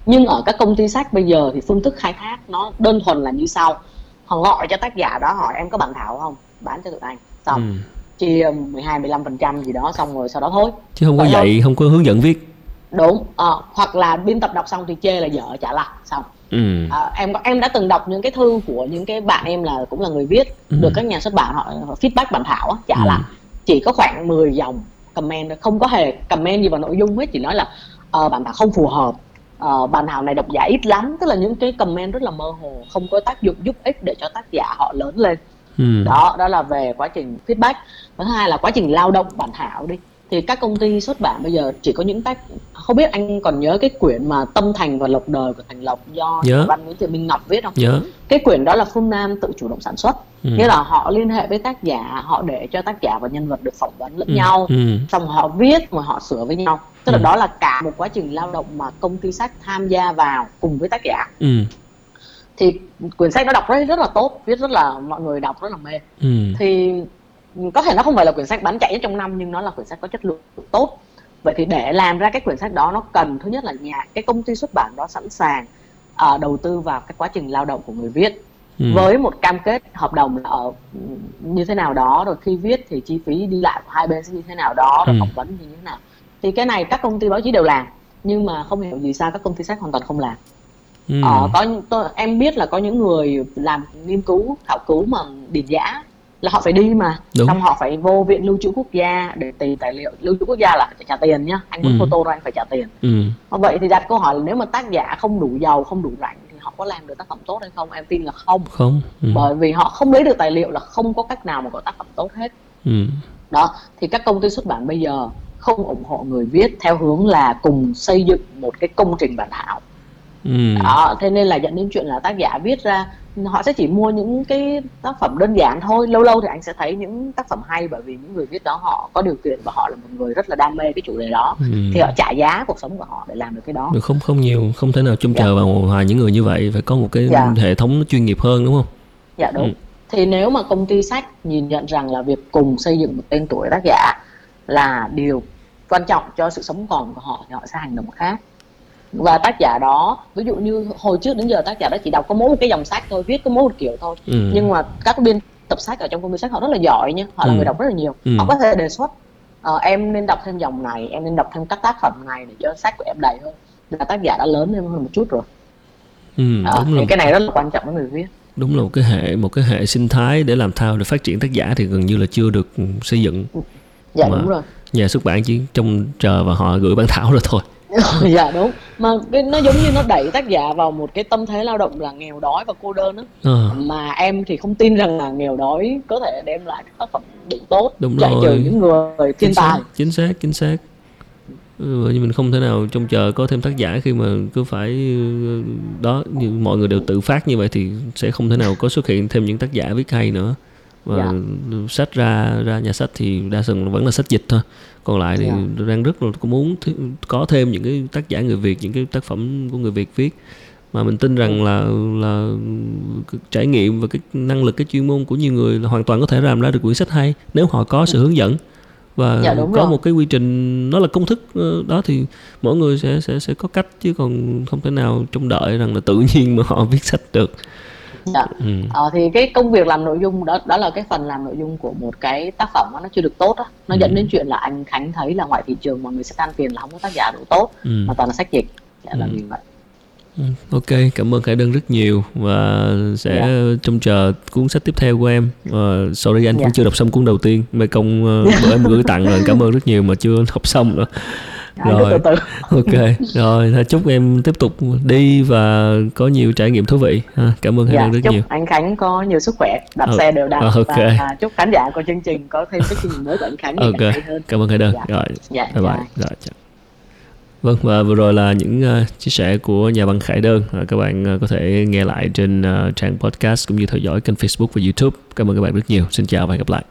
nhưng ở các công ty sách bây giờ thì phương thức khai thác nó đơn thuần là như sau. Họ gọi cho tác giả đó hỏi em có bản thảo không bán cho tụi anh xong ừ. chia 12 15 phần trăm gì đó xong rồi sau đó thôi
chứ không có dạy thôi. không có hướng dẫn viết
đúng à, hoặc là biên tập đọc xong thì chê là dở trả lại xong ừ. à, em em đã từng đọc những cái thư của những cái bạn em là cũng là người viết ừ. được các nhà xuất bản họ, họ feedback bản thảo á, trả ừ. lại chỉ có khoảng 10 dòng comment không có hề comment gì vào nội dung hết chỉ nói là uh, bản thảo không phù hợp uh, bản thảo này độc giả ít lắm tức là những cái comment rất là mơ hồ không có tác dụng giúp ích để cho tác giả họ lớn lên ừ. đó đó là về quá trình feedback thứ hai là quá trình lao động bản thảo đi thì các công ty xuất bản bây giờ chỉ có những tác không biết anh còn nhớ cái quyển mà tâm thành và lộc đời của thành lộc do nhớ. văn nguyễn thị minh ngọc viết không
nhớ
cái quyển đó là phương nam tự chủ động sản xuất ừ. nghĩa là họ liên hệ với tác giả họ để cho tác giả và nhân vật được phỏng vấn lẫn ừ. nhau ừ. xong họ viết mà họ sửa với nhau tức là ừ. đó là cả một quá trình lao động mà công ty sách tham gia vào cùng với tác giả ừ thì quyển sách nó đọc rất rất là tốt viết rất là mọi người đọc rất là mê ừ. thì có thể nó không phải là quyển sách bán chạy nhất trong năm nhưng nó là quyển sách có chất lượng tốt vậy thì để làm ra cái quyển sách đó nó cần thứ nhất là nhà cái công ty xuất bản đó sẵn sàng uh, đầu tư vào cái quá trình lao động của người viết ừ. với một cam kết hợp đồng là ở như thế nào đó rồi khi viết thì chi phí đi lại của hai bên sẽ như thế nào đó rồi ừ. phỏng vấn thì như thế nào thì cái này các công ty báo chí đều làm nhưng mà không hiểu gì sao các công ty sách hoàn toàn không làm ừ. ờ, có tôi, em biết là có những người làm nghiên cứu khảo cứu mà điền giá là họ phải đi mà Đúng. xong họ phải vô viện lưu trữ quốc gia để tìm tài liệu lưu trữ quốc gia là phải trả tiền nhá anh muốn ừ. photo ra anh phải trả tiền ừ. vậy thì đặt câu hỏi là nếu mà tác giả không đủ giàu không đủ rảnh thì họ có làm được tác phẩm tốt hay không em tin là không
không
ừ. bởi vì họ không lấy được tài liệu là không có cách nào mà có tác phẩm tốt hết ừ. đó thì các công ty xuất bản bây giờ không ủng hộ người viết theo hướng là cùng xây dựng một cái công trình bản thảo ừ. đó thế nên là dẫn đến chuyện là tác giả viết ra họ sẽ chỉ mua những cái tác phẩm đơn giản thôi lâu lâu thì anh sẽ thấy những tác phẩm hay bởi vì những người viết đó họ có điều kiện và họ là một người rất là đam mê cái chủ đề đó ừ. thì họ trả giá cuộc sống của họ để làm được cái đó
được không không nhiều không thể nào trông dạ. chờ vào hòa những người như vậy phải có một cái dạ. hệ thống chuyên nghiệp hơn đúng không
dạ đúng ừ. thì nếu mà công ty sách nhìn nhận rằng là việc cùng xây dựng một tên tuổi tác giả là điều quan trọng cho sự sống còn của họ thì họ sẽ hành động khác và tác giả đó ví dụ như hồi trước đến giờ tác giả đó chỉ đọc có mỗi một cái dòng sách thôi viết có mỗi một kiểu thôi. Ừ. nhưng mà các biên tập sách ở trong công ty sách họ rất là giỏi nha họ là ừ. người đọc rất là nhiều. Ừ. họ có thể đề xuất ờ, em nên đọc thêm dòng này em nên đọc thêm các tác phẩm này để cho sách của em đầy hơn. Là tác giả đã lớn hơn một chút rồi.
Ừ, đúng
thì
là
cái này rất là quan trọng với người viết.
Đúng là một cái hệ một cái hệ sinh thái để làm thao để phát triển tác giả thì gần như là chưa được xây dựng.
Dạ
Mà-
đúng rồi.
nhà xuất bản chỉ trông chờ và họ gửi bản thảo rồi thôi
dạ đúng. Mà cái nó giống như nó đẩy tác giả vào một cái tâm thế lao động là nghèo đói và cô đơn á.
Ờ,
mà em thì không tin rằng là nghèo đói có thể đem lại các tác phẩm đủ tốt
Đúng
giải trừ những người thiên
chính xác,
tài
chính xác chính xác. Nhưng mình không thể nào trông chờ có thêm tác giả khi mà cứ phải ừ, đó như mọi người đều tự phát như vậy thì sẽ không thể nào có xuất hiện thêm những tác giả viết hay nữa và
Dạ.
sách ra ra nhà sách thì đa phần vẫn là sách dịch thôi còn lại thì
Dạ.
đang rất là có muốn th- có thêm những cái tác giả người Việt những cái tác phẩm của người Việt viết mà mình tin rằng là là trải nghiệm và cái năng lực cái chuyên môn của nhiều người là hoàn toàn có thể làm ra được quyển sách hay nếu họ có sự hướng dẫn và
Dạ,
có
rồi.
một cái quy trình nó là công thức ờ, đó thì mỗi người sẽ sẽ sẽ có cách chứ còn không thể nào trông đợi rằng là tự nhiên mà họ viết sách được
dạ.
ừ.
Ờ, thì cái công việc làm nội dung đó đó là cái phần làm nội dung của một cái tác phẩm mà nó chưa được tốt á nó
Ừ.
dẫn đến chuyện là anh Khánh thấy là ngoài thị trường mọi người sẽ than phiền là không có tác giả đủ tốt
Ừ.
mà toàn là sách dịch dạ là
Ừ.
vì vậy
Ừ, Ok, cảm ơn Khải Đơn rất nhiều và sẽ
Dạ.
trông chờ cuốn sách tiếp theo của em. Uh, sorry anh
Dạ.
cũng chưa đọc xong cuốn đầu tiên. Mê công uh, bữa em gửi tặng rồi, cảm ơn rất nhiều mà chưa đọc xong nữa. Rồi.
từ từ
Ok, rồi thôi chúc em tiếp tục đi và có nhiều trải nghiệm thú vị. Ha, Cảm ơn Khải
dạ,
Đơn rất
chúc
nhiều.
anh Khánh có nhiều sức khỏe đạp
Ờ,
xe đều đặn
ờ, ok.
và à, chúc khán giả của chương trình có thêm cái chương trình mới của anh Khánh
Ok,
hơn
cảm ơn Khải Đơn.
Dạ.
Rồi,
dạ
bye bye.
dạ.
Rồi, chào. Vâng và vừa rồi là những uh, chia sẻ của nhà văn Khải Đơn. Uh, các bạn uh, có thể nghe lại trên uh, trang podcast cũng như theo dõi kênh Facebook và YouTube. Cảm ơn các bạn rất nhiều. Xin chào và hẹn gặp lại.